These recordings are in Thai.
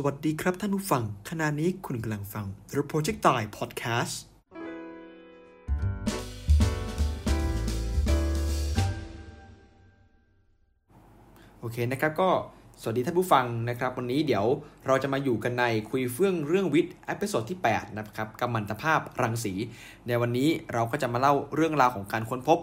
สวัสดีครับท่านผู้ฟัง ขณะนี้คุณกำลังฟัง The Projectile Podcast โอเคนะครับก็สวัสดีท่านผู้ฟังนะครับ วันนี้เดี๋ยวเราจะมาอยู่กันในคุยเฟื่องเรื่องวิทย์ episode ที่ 8 นะครับกัมมันตภาพรังสี ในวันนี้เราก็จะมาเล่าเรื่องราวของการค้นพบ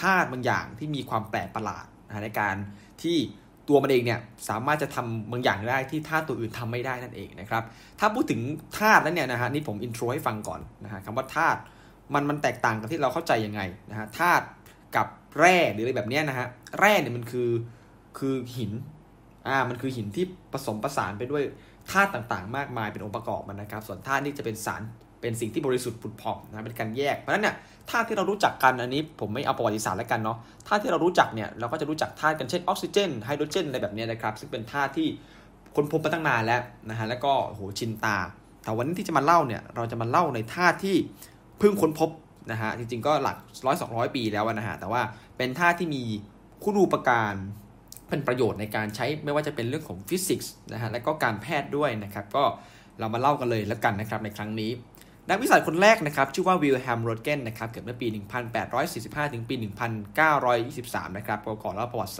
ธาตุบางอย่างที่มีความแปลกประหลาดในการที่ ตัวมันเองเนี่ยสามารถจะทำบางอย่างได้ที่ธาตุตัวอื่นทำไม่ได้นั่นเองนะครับถ้าพูดถึงธาตุแล้วเนี่ยนะฮะนี่ผมอินโทรให้ฟังก่อนนะฮะคำว่าธาตุมันมันแตกต่างกันที่เราเข้าใจยังไงนะฮะธาตุกับแร่หรืออะไรแบบนี้นะฮะแร่เนี่ยมันคือคือหินอ่ามันคือหินที่ผสมประสานไปด้วยธาตุต่างๆ มากมายเป็นองค์ประกอบมันนะครับ ส่วนธาตุนี่จะเป็นสาร เป็นสิ่งที่บริสุทธิ์ผุดผ่องนะเป็นการแยกเพราะนั้นเนี่ยธาตุที่เรารู้จักกันอันนี้ผมไม่เอาประวัติศาสตร์แล้วกันเนาะธาตุที่เรารู้จักเนี่ยเราก็จะรู้จักธาตุกันเช่นออกซิเจนไฮโดรเจนอะไรแบบนี้นะครับซึ่งเป็นธาตุที่ค้นพบมาตั้งนานแล้วนะฮะแล้วก็โหชินตา แต่วันนี้ที่จะมาเล่าเนี่ยเราจะมาเล่าในธาตุที่เพิ่งค้นพบนะฮะจริงๆก็หลักร้อยสองร้อยปีแล้วนะฮะแต่ว่าเป็นธาตุที่มีคุณูปการเป็นประโยชน์ในการใช้ไม่ว่าจะเป็นเรื่องของฟิสิกส์นะฮะและก็การแพทย์ด้วยนะครับก็เรามาเล่ากันเลยแล้วกันนะครับในครั้งนี้ นักวิทย์คนแรกนะครับชื่อว่าวิลเฮล์มเรินต์เกนนะครับเกิดเมื่อปี 1845 ถึงปี 1923 นะครับก็เล่าประวัติ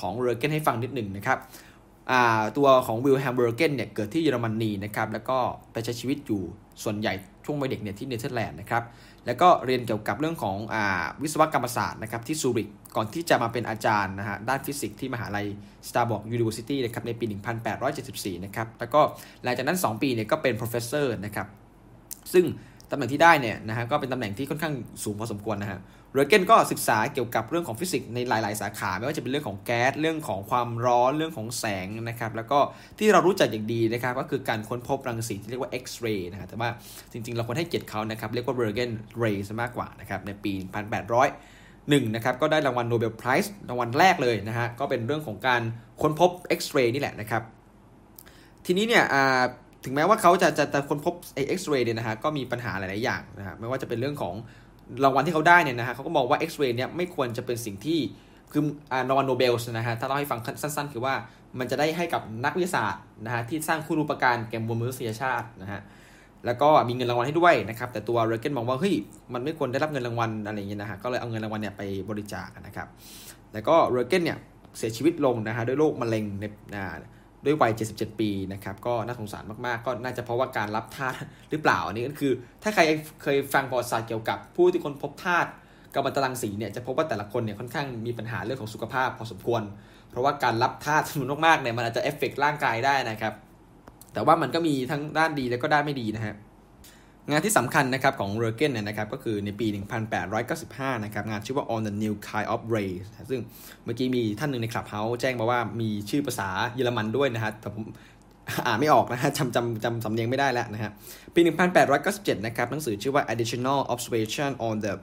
ของเรินต์เกนให้ฟังนิดหนึ่งนะครับตัวของวิลเฮล์มเรินต์เกนเนี่ยเกิดที่เยอรมนีนะครับแล้วก็ไปใช้ชีวิตอยู่ส่วนใหญ่ช่วงวัยเด็กเนี่ยที่เนเธอร์แลนด์นะครับแล้วก็เรียนเกี่ยวกับเรื่องของอวิศวกรรมศาสตร์นะครับที่ซูริกก่อนที่จะมาเป็นอาจารย์นะฮะด้านฟิสิกส์ที่มหาลัย Starbuck University นะครับในปี 1874 นะครับแล้วก็หลังจากนั้น 2 ปีเนี่ยก็เป็น professor นะครับ ซึ่งตำแหน่งที่ได้เนี่ยนะฮะก็เป็นตำแหน่งที่ค่อนข้างสูงพอสมควรนะฮะเรเกนก็ศึกษาเกี่ยวกับเรื่องของฟิสิกส์ในหลาย ๆ สาขา ไม่ว่าจะเป็นเรื่องของแก๊สเรื่องของความร้อนเรื่องของแสงนะครับแล้วก็ที่เรารู้จักอย่างดีนะครับก็คือการค้นพบรังสีที่เรียกว่า X-ray นะฮะแต่ว่าจริง ๆ เราควรให้เกียรติเขานะครับเรียกว่าเรเกนเรย์ซะมากกว่านะครับในปี 1800หนึ่งนะครับก็ได้รางวัล Nobel Prize รางวัลแรกเลยนะฮะก็เป็นเรื่องของการค้นพบ X-ray นี่แหละนะครับ ทีนี้เนี่ย ถึงแม้ว่าเขาจะจะจะค้นพบไอเอ็กซเรย์เนี่ยนะฮะก็มีปัญหาหลายๆอย่างนะฮะไม่ว่าจะเป็นเรื่องของรางวัลที่เขาได้เนี่ยนะฮะเขาก็มองว่าเอ็กซเรย์เนี่ยไม่ควรจะเป็นสิ่งที่คือรางวัลโนเบลนะฮะถ้าเราให้ฟังสั้นๆ คือว่ามันจะได้ให้กับนักวิทยาศาสตร์นะฮะที่สร้างคุณูปการแก่มวลมนุษยชาตินะฮะแล้วก็มีเงินรางวัลให้ด้วยนะครับ แต่ตัวเรเกนมองว่าเฮ้ยมันไม่ควรได้รับเงินรางวัลอะไรอย่างเงี้ยนะฮะก็เลยเอาเงินรางวัลเนี่ยไปบริจาคนะครับแล้วก็เรเกนเนี่ยเสียชีวิตลงนะฮะด้วยโรคมะเร็งใน ด้วยวัย 77 ปีนะครับก็น่าสงสารมากๆ ก็น่าจะเพราะว่าการรับธาตุหรือเปล่าอันนี้ก็คือ ถ้าใครเคยฟังประวัติศาสตร์เกี่ยวกับผู้ที่คนพบธาตุกัมมันตรังสีเนี่ยจะพบว่าแต่ละคนเนี่ยค่อนข้างมีปัญหาเรื่องของสุขภาพพอสมควร เพราะว่าการรับธาตุจำนวนมากๆเนี่ยมันอาจจะเอฟเฟกร่างกายได้นะครับแต่ว่ามันก็มีทั้งด้านดีและก็ด้านไม่ดีนะฮะ งานที่สำคัญนะครับของเรเกนเนี่ยนะครับก็คือในปี 1895 นะครับงานชื่อว่า On the New Kind of Ray ซึ่งเมื่อกี้มีท่านหนึ่งในคลับเฮาส์แจ้งมาว่ามีชื่อภาษาเยอรมันด้วยนะฮะแต่ผมอ่านไม่ออกนะฮะจำจำจำสำเนียงไม่ได้แล้วนะฮะปี 1897 นะครับหนังสือชื่อว่า Additional Observation on the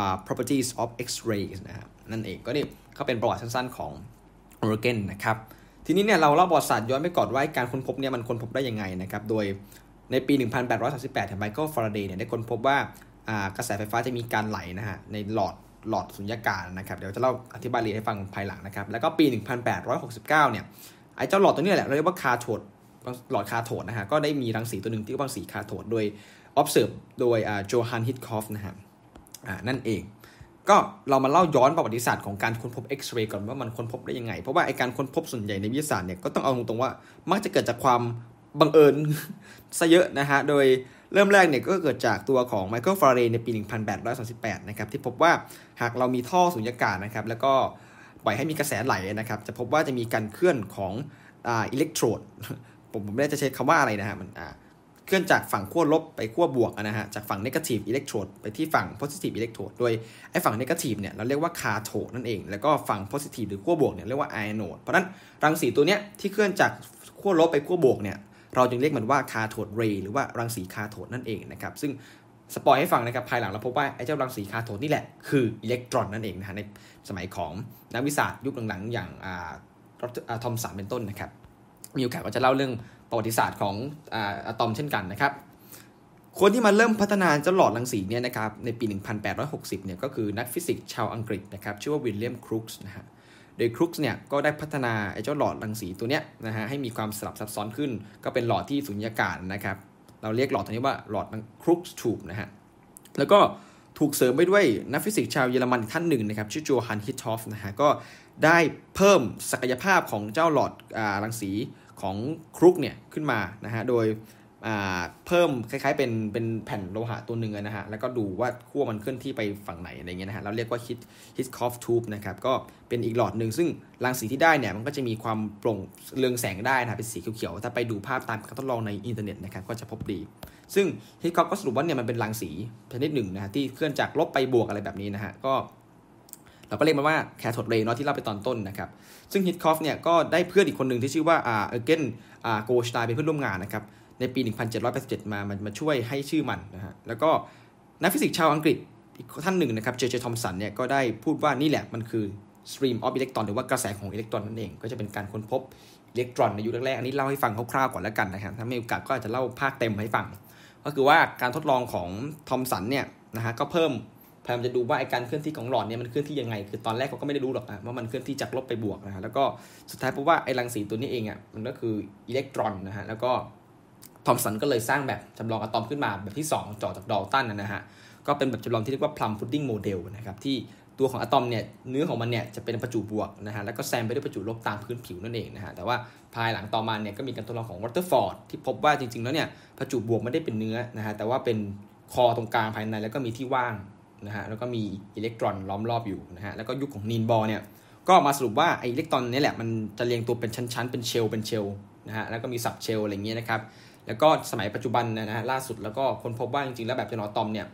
uh, Properties of X-rays นะฮะนั่นเองก็นี่เขาเป็นประวัติสั้นๆของเรเกนนะครับทีนี้เนี่ยเราเล่าประวัติศาสตร์ย้อนไปก่อนว่าการค้นพบเนี่ยมันค้นพบได้ยังไงนะครับโดย ในปี 1838ไมเคิลฟาราเดย์เนี่ยได้ค้นพบว่ากระแสไฟฟ้าจะมีการไหลนะฮะในหลอดหลอดสุญญากาศนะครับเดี๋ยวจะเล่าอธิบายเรียให้ฟังภายหลังนะครับแล้วก็ปี 1869 เนี่ยไอ้เจ้าหลอดตัวนี้แหละเรียกว่าคาโทดหลอดคาโทดนะฮะก็ได้มีรังสีตัวหนึ่งที่เรียกว่ารังสีคาโทดโดย observe โดยโจฮันฮิตคอฟนะฮะนั่นเอง ก็เรามาเล่าย้อนประวัติศาสตร์ของการค้นพบเอ็กซเรย์ก่อนว่ามันค้นพบได้ยังไง เพราะว่าไอการค้นพบส่วนใหญ่ในวิทยาศาสตร์เนี่ยก็ต้องเอาตรงๆว่ามักจะเกิดจากความ บังเอิญซะเยอะนะฮะ โดยเริ่มแรกเนี่ยก็เกิดจากตัวของไมเคิลฟาราเรย์ในปี 1838 นะครับ ที่พบว่าหากเรามีท่อสุญญากาศนะครับ แล้วก็ปล่อยให้มีกระแสไหลนะครับ จะพบว่าจะมีการเคลื่อนของอิเล็กโทรด ผมผมไม่ได้จะใช้คำว่าอะไรนะฮะ มันเคลื่อนจากฝั่งขั้วลบไปขั้วบวกนะฮะ จากฝั่ง negative electrode ไปที่ฝั่ง positive electrode โดยไอ้ฝั่ง negative เนี่ยเราเรียกว่า cathode นั่นเอง แล้วก็ฝั่ง positive หรือขั้วบวกเนี่ยเรียกว่า anode เพราะนั้นรังสีตัวเนี้ยที่เคลื่อนจากขั้วลบไปขั้วบวกเนี่ย เราจึงเรียกมันว่า cathode ray หรือว่ารังสี cathode นั่นเองนะครับซึ่ง spoil ให้ฟังนะครับภายหลังเราพบว่าไอ้เจ้ารังสี cathode นี่แหละคืออิเล็กตรอนนั่นเองนะฮะในสมัยของนักวิทยาศาสตร์ยุคหลังๆ อย่างทอมสันเป็นต้นนะครับมีโอกาสก็จะเล่าเรื่องประวัติศาสตร์ของอะตอมเช่นกันนะครับคนที่มาเริ่มพัฒนาเจ้าหลอดรังสีเนี่ยนะครับในปี 1860 เนี่ยก็คือนักฟิสิกส์ชาวอังกฤษนะครับชื่อว่าวิลเลียมครูกส์นะฮะ โดยครูกส์เนี่ยก็ได้พัฒนาไอ้เจ้าหลอดรังสีตัวเนี้ยนะฮะให้มีความสลับซับซ้อนขึ้น ก็เป็นหลอดที่สุญญากาศนะครับเราเรียกหลอดตัวนี้ว่าหลอดครูกส์ tube นะฮะแล้วก็ถูกเสริมไปด้วยนักฟิสิกส์ชาวเยอรมันท่านหนึ่งนะครับชื่อโจฮันฮิตทอฟนะฮะก็ได้เพิ่มศักยภาพของเจ้าหลอดรังสีของครูกส์เนี่ยขึ้นมานะฮะโดย เพิ่มคล้ายๆเป็นเป็นแผ่นโลหะตัวหนึ่งนะฮะ แล้วก็ดูว่าขั้วมันเคลื่อนที่ไปฝั่งไหนอะไรเงี้ยนะฮะ เราเรียกว่าฮิตฮิตทอฟ tube นะครับ ก็เป็นอีกหลอดหนึ่งซึ่งรังสีที่ได้เนี่ยมันก็จะมีความโปร่งเรืองแสงได้นะเป็นสีเขียวๆ ถ้าไปดูภาพตามการทดลองในอินเทอร์เน็ตนะครับก็จะพบดี ซึ่งฮิตทอฟก็สรุปว่าเนี่ยมันเป็นรังสีชนิดหนึ่งนะฮะที่เคลื่อนจากลบไปบวกอะไรแบบนี้นะฮะ ก็เราก็เรียกมันว่า cathode ray เนาะที่เราไปตอนต้นนะครับ ซึ่งฮิตทอฟเนี่ยก็ได้เพื่อนอีกคนหนึ่งที่ชื่อว่าอ่าออยเกนอ่าโกลด์ชไตน์เป็นเพื่อนร่วมงานนะครับ ในปี 1787 มามันมาช่วยให้ชื่อมันนะฮะแล้วก็นักฟิสิกส์ชาวอังกฤษอีกท่านหนึ่งนะครับเจเจทอมสันเนี่ยก็ได้พูดว่านี่แหละมันคือ stream of electron หรือว่ากระแสของอิเล็กตรอนนั่นเอง ก็จะเป็นการค้นพบอิเล็กตรอนในยุคแรกๆอันนี้เล่าให้ฟังคร่าวๆก่อนแล้วกันนะครับถ้ามีโอกาสก็อาจจะเล่าภาคเต็มให้ฟัง ก็คือว่าการทดลองของทอมสันเนี่ยนะฮะก็เพิ่มพยายามจะดูว่าไอการเคลื่อนที่ของหลอดเนี่ยมันเคลื่อนที่ยังไง คือตอนแรกเขาก็ไม่ได้รู้หรอกนะว่ามันเคลื่อนที่จากลบไปบวกนะฮะแล้วก็สุดท้ายพบว่าไอรังสีตัวนี้เองอะมันก็คืออิเล็กตรอนนะฮะแล้วก็ ทอมสันก็เลยสร้างแบบจำลองอะตอมขึ้นมาแบบที่ 2 ต่อจากดอลตันนะฮะก็เป็นแบบจำลองที่เรียกว่า plum pudding model นะครับที่ตัวของอะตอมเนี่ยเนื้อของมันเนี่ยจะเป็นประจุบวกนะฮะแล้วก็แซมไปด้วยประจุลบตามพื้นผิวนั่นเองนะฮะแต่ว่าภายหลังต่อมาเนี่ยก็มีการทดลองของรัทเทอร์ฟอร์ดที่พบว่าจริงๆแล้วเนี่ยประจุบวกไม่ได้เป็นเนื้อนะฮะแต่ว่าเป็นคอตรงกลางภายในแล้วก็มีที่ว่างนะฮะแล้วก็มีอิเล็กตรอนล้อมรอบอยู่นะฮะแล้วก็ยุคของนีนบอลเนี่ยก็มาสรุปว่าไออิเล็กตรอนนี่แหละมันจะเรียงตัวเป็นชั้นๆเป็นเชลเป็นเชลนะฮะแล้วก็มีสับเชลอะไรเงี้ยนะครับ แล้วก็สมัยปัจจุบันนะฮะล่าสุดแล้วก็คนพบว่าจริงๆแล้วแบบจนอตอมเนี่ย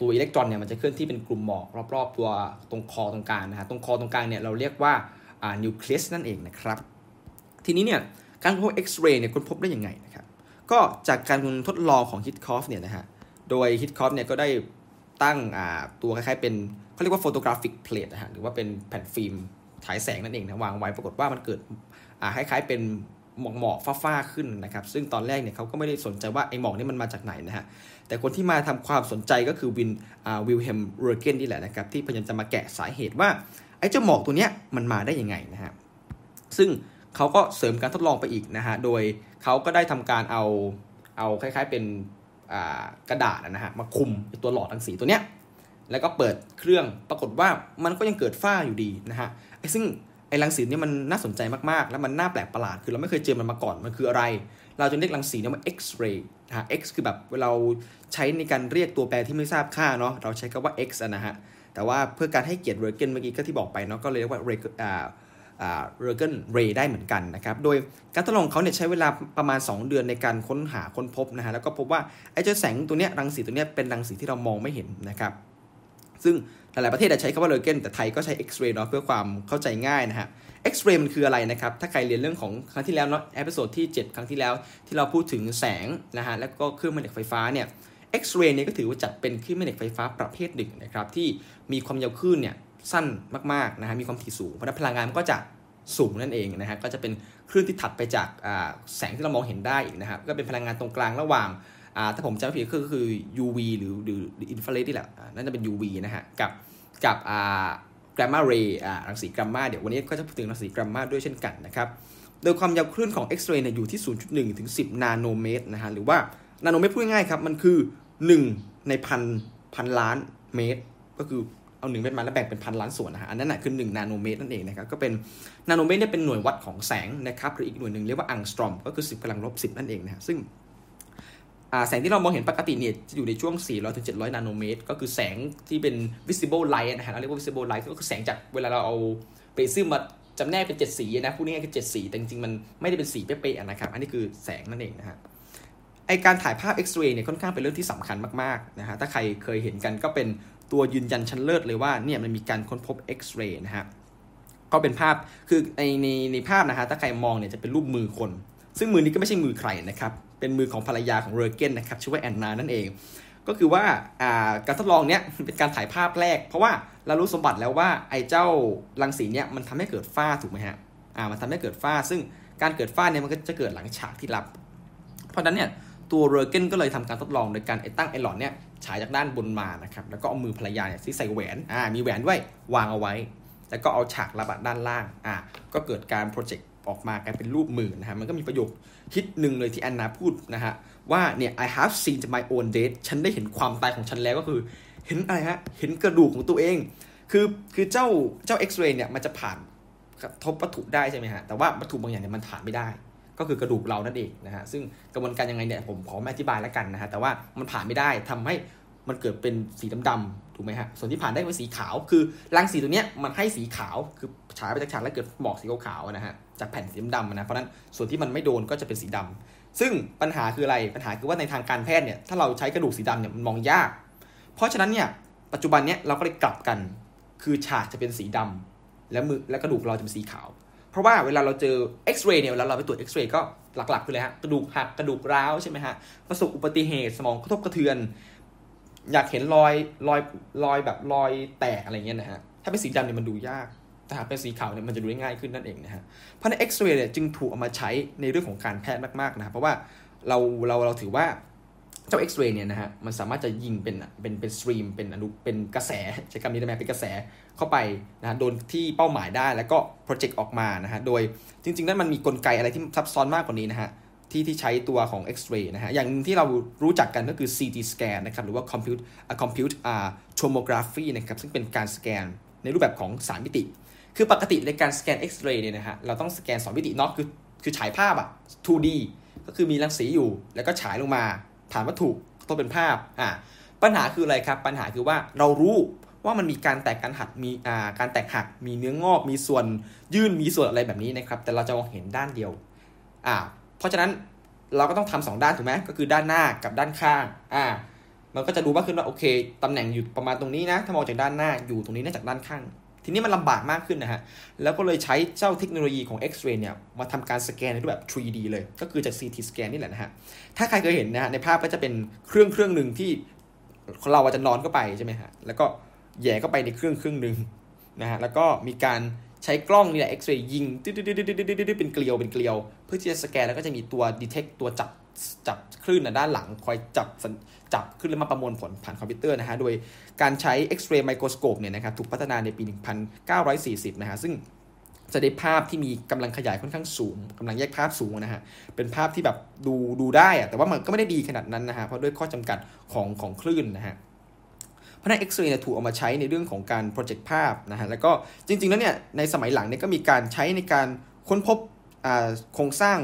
ตัวอิเล็กตรอนเนี่ยมันจะเคลื่อนที่เป็นกลุ่มหมอกรอบๆ ตัวตรงคอตรงกลางนะฮะตรงคอตรงกลางเนี่ยเราเรียกว่านิวเคลียสนั่นเองนะครับ ทีนี้เนี่ยการพบเอ็กซเรย์เนี่ยคนพบได้ยังไงนะครับก็จากการทดลองของฮิตทอฟเนี่ยนะฮะโดยฮิตทอฟเนี่ยก็ได้ตั้งตัวคล้ายๆเป็นเขาเรียกว่า photographic plate นะฮะหรือว่าเป็นแผ่นฟิล์มฉายแสงนั่นเองนะวางไว้ปรากฏว่ามันเกิดคล้ายๆเป็น หมอกหมอกฟ้าๆขึ้นนะครับ ซึ่งตอนแรกเนี่ยเขาก็ไม่ได้สนใจว่าไอ้หมอกนี่มันมาจากไหนนะฮะ แต่คนที่มาทำความสนใจก็คือวินอ่าวิลเฮมเรเกนนี่แหละนะครับ ที่พยายามจะมาแกะสาเหตุว่าไอ้เจ้าหมอกตัวเนี้ยมันมาได้ยังไงนะฮะ ซึ่งเขาก็เสริมการทดลองไปอีกนะฮะ โดยเขาก็ได้ทำการเอาเอาคล้ายๆเป็นกระดาษนะฮะมาคุมตัวหลอดรังสีตัวเนี้ยแล้วก็เปิดเครื่องปรากฏว่ามันก็ยังเกิดฝ้าอยู่ดีนะฮะไอ้ซึ่ง ไอ้รังสีนี่มันน่าสนใจมากๆ แล้วมันน่าแปลกประหลาด คือเราไม่เคยเจอมันมาก่อน มันคืออะไร เราจะเรียกรังสีนี่ว่า X-ray นะฮะ X คือแบบเวลาใช้ในการเรียกตัวแปรที่ไม่ทราบค่าเนาะ เราใช้คำว่า X นะฮะ แต่ว่าเพื่อการให้เกียรติเรเกนเมื่อกี้ก็ที่บอกไปเนาะ ก็เลยเรียกว่าเรเกนอ่าอ่าเรเกน ray ได้เหมือนกันนะครับ โดยการทดลองเขาเนี่ยใช้เวลาประมาณ 2 เดือนในการค้นหาค้นพบนะฮะ แล้วก็พบว่าไอ้เจ้าแสงตัวเนี้ยรังสีตัวเนี้ยเป็นรังสีที่เรามองไม่เห็นนะครับ ซึ่ง หลายๆประเทศใช้คำว่าเรเกนแต่ไทยก็ใช้ X-ray เรย์เนาะเพื่อความเข้าใจง่ายนะฮะ X-ray มันคืออะไรนะครับ ถ้าใครเรียนเรื่องของครั้งที่แล้วเนาะ episode ที่ 7 ครั้งที่แล้ว ที่เราพูดถึงแสงนะฮะแล้วก็เครื่องแม่เหล็กไฟฟ้าเนี่ย X-ray เนี่ยก็ถือว่าจัดเป็นคลื่นแม่เหล็กไฟฟ้าประเภทหนึ่งนะครับที่มีความยาวคลื่นเนี่ยสั้นมากๆนะฮะมีความถี่สูงเพราะนั้นพลังงานมันก็จะสูงนั่นเองนะฮะก็จะเป็นคลื่นที่ถัดไปจากแสงที่เรามองเห็นได้อีกนะครับก็เป็นพลังงานตรงกลางระหว่าง ถ้าผมจำไม่ผิดก็คือ UV หรือหรืออินฟราเรดนี่แหละนั่นจะเป็น UV นะฮะกับกับกรามาเรย์รังสีกรามาเดี๋ยววันนี้ก็จะพูดถึงรังสีกรามาด้วยเช่นกันนะครับโดยความยาวคลื่นของเอ็กซเรย์เนี่ยอยู่ที่ 0.1 ถึง 10 นาโนเมตรนะฮะหรือว่านาโนเมตรพูดง่ายๆครับมันคือ 1 ในพันพันล้านเมตร ก็คือเอาหนึ่งเมตรมาแล้วแบ่งเป็นพันล้านส่วนนะฮะอันนั้นนะคือ1นาโนเมตรนั่นเองนะครับก็เป็นนาโนเมตรเนี่ยเป็นหน่วยวัดของแสงนะครับหรืออีกหน่วยหนึ่งเรียกว่าอังสตรอมก็คือ 10กำลังลบ10 นั่นเองนะซึ่ง แสงที่เรามองเห็นปกติเนี่ยจะอยู่ในช่วง 400ถึง700 นาโนเมตร ก็คือแสงที่เป็น visible light นะฮะเราเรียกว่า visible light ก็คือแสงจากเวลาเราเอาเปซึมมาจำแนกเป็น 7 สีนะพูดง่ายๆคือ7สี แต่จริงๆ มันไม่ได้เป็นสีเป๊ะๆนะครับ อันนี้คือแสงนั่นเองนะฮะไอการถ่ายภาพเอ็กซเรย์เนี่ยค่อนข้างเป็นเรื่องที่สำคัญมากๆนะฮะถ้าใครเคยเห็นกันก็เป็นตัวยืนยันชั้นเลิศเลยว่าเนี่ยมันมีการค้นพบเอ็กซเรย์นะฮะก็เป็นภาพคือในในในภาพนะฮะถ้าใครมองเนี่ยจะเป็นรูปมือคน ซึ่งมือนี้ก็ไม่ใช่มือใครนะครับ เป็นมือของภรรยาของเรเกนนะครับชื่อว่าแอนนานั่นเอง ก็คือว่าการทดลองเนี้ยเป็นการถ่ายภาพแรก เพราะว่าเรารู้สมบัติแล้วว่าไอ้เจ้ารังสีเนี้ยมันทำให้เกิดฝ้าถูกไหมฮะอ่ามันทำให้เกิดฝ้า ซึ่งการเกิดฝ้าเนี่ยมันก็จะเกิดหลังฉากที่รับ เพราะนั้นเนี่ยตัวเรเกนก็เลยทำการทดลองโดยการไอ้ตั้งไอ้หลอดเนี่ยฉายจากด้านบนมานะครับแล้วก็เอามือภรรยาเนี่ยที่ใส่แหวนอ่ามีแหวนด้วยวางเอาไว้ แล้วก็เอาฉากลับาดด้านล่างอะก็เกิดการโปรเจกต์ออกมากลายเป็นรูปมือนะฮะมันก็มีประโยค ฮิตหนึ่งเลยที่แอนนาพูดนะฮะว่าเนี่ย I have seen my own death ฉันได้เห็นความตายของฉันแล้วก็คือ เห็นอะไรฮะ เห็นกระดูกของตัวเอง คือคือเจ้าเจ้าเอ็กซเรย์เนี่ยมันจะผ่านกระทบวัตถุได้ใช่ไหมฮะ แต่ว่าวัตถุบางอย่างเนี่ยมันผ่านไม่ได้ ก็คือกระดูกเรานั่นเองนะฮะ ซึ่งกระบวนการยังไงเนี่ยผมขอไม่อธิบายแล้วกันนะฮะ แต่ว่ามันผ่านไม่ได้ทำให้มันเกิดเป็นสีดำๆถูกไหมฮะ ส่วนที่ผ่านได้เป็นสีขาว คือรังสีตัวเนี้ยมันให้สีขาว คือฉายไปจากฉากแล้วเกิดหมอกสีขาวๆนะฮะ จากแผ่นสีดำนะ เพราะนั้นส่วนที่มันไม่โดนก็จะเป็นสีดำซึ่งปัญหาคืออะไร ปัญหาคือว่าในทางการแพทย์เนี่ย ถ้าเราใช้กระดูกสีดำเนี่ยมันมองยาก เพราะฉะนั้นเนี่ย ปัจจุบันเนี้ยเราก็เลยกลับกัน คือฉากจะเป็นสีดำแล้วมือและกระดูกเราจะเป็นสีขาว เพราะว่าเวลาเราเจอเอ็กซเรย์เนี่ยเวลาเราไปตรวจเอ็กซเรย์ก็หลักๆคืออะไรฮะ กระดูกหัก กระดูกร้าวใช่ไหมฮะ ประสบอุบัติเหตุ สมองกระทบกระเทือน อยากเห็นรอยรอยรอยแบบรอยแตกอะไรเงี้ยนะฮะ ถ้าเป็นสีดำเนี่ยมันดูยาก แต่หากเป็นสีขาวเนี่ยมันจะดูได้ง่ายขึ้นนั่นเองนะฮะเพราะในเอ็กซเรย์เนี่ยจึงถูกเอามาใช้ในเรื่องของการแพทย์มากๆนะครับเพราะว่าเราเราเราถือว่าเจ้าเอ็กซเรย์เนี่ยนะฮะมันสามารถจะยิงเป็นเป็นเป็น stream เป็นอนุเป็นกระแสใช้คำนี้ได้ไหมเป็นกระแสเข้าไปนะฮะโดนที่เป้าหมายได้แล้วก็ project ออกมานะฮะโดยจริง ๆ นั้นมันมีกลไกอะไรที่ซับซ้อนมากกว่านี้นะฮะที่ที่ใช้ตัวของ X-ray นะฮะ อย่างที่เรารู้จักกันก็คือ CT scan นะครับ หรือว่า compute uh, compute uh, tomography นะครับ ซึ่งเป็นการสแกนในรูปแบบของ3มิติ คือปกติในการสแกน X-ray เรย์เนี่ยนะฮะเราต้องสแกน 2 มิติเนาะคือคือฉายภาพอะ 2D ก็คือมีรังสีอยู่ แล้วก็ฉายลงมาผ่านวัตถุตัวเป็นภาพอ่าปัญหาคืออะไรครับ ปัญหาคือว่าเรารู้ว่ามันมีการแตกการหักมีอ่าการแตกหัก มีเนื้องอกมีส่วนยื่นมีส่วนอะไรแบบนี้นะครับ แต่เราจะมองเห็นด้านเดียวอ่าเพราะฉะนั้นเราก็ต้องทำสองด้านถูกไหมก็คือด้านหน้ากับด้านข้างอ่ามันก็จะดูมาขึ้นว่าโอเคตำแหน่งอยู่ประมาณตรงนี้นะ ถ้ามองจากด้านหน้าอยู่ตรงนี้น่าจากด้านข้าง ทีนี้มันลำบากมากขึ้นนะฮะ แล้วก็เลยใช้เจ้าเทคโนโลยีของ X-ray เนี่ยมาทำการสแกนในรูปแบบ 3D เลย ก็คือจาก CT scan นี่แหละนะฮะ ถ้าใครเคยเห็นนะฮะในภาพก็จะเป็นเครื่องเครื่องหนึ่งที่เราจะนอนเข้าไปใช่ไหมฮะ แล้วก็แย่เข้าไปในเครื่องเครื่องหนึ่งนะฮะ แล้วก็มีการใช้กล้องนี่แหละ X-ray ยิง เป็นเกลียวเป็นเกลียว เพื่อที่จะสแกนแล้วก็จะมีตัว detect ตัวจับ จับคลื่นด้านหลัง คอยจับจับคลื่นแล้วมาประมวลผลผ่านคอมพิวเตอร์นะฮะ โดยการใช้ X-ray microscope เนี่ยนะครับถูกพัฒนาในปี 1940 นะฮะ ซึ่งจะได้ภาพที่มีกำลังขยายค่อนข้างสูงกำลังแยกภาพสูงนะฮะ เป็นภาพที่แบบดูดูได้อะแต่ว่ามันก็ไม่ได้ดีขนาดนั้นนะฮะ เพราะด้วยข้อจำกัดของของคลื่นนะฮะเพราะนั้นเอ็กซเรย์ถูกเอามาใช้ในเรื่องของการ project ภาพนะฮะ แล้วก็จริงๆ แล้วเนี่ยในสมัยหลังเนี่ยก็มีการใช้ในการค้นพบโครงสร้าง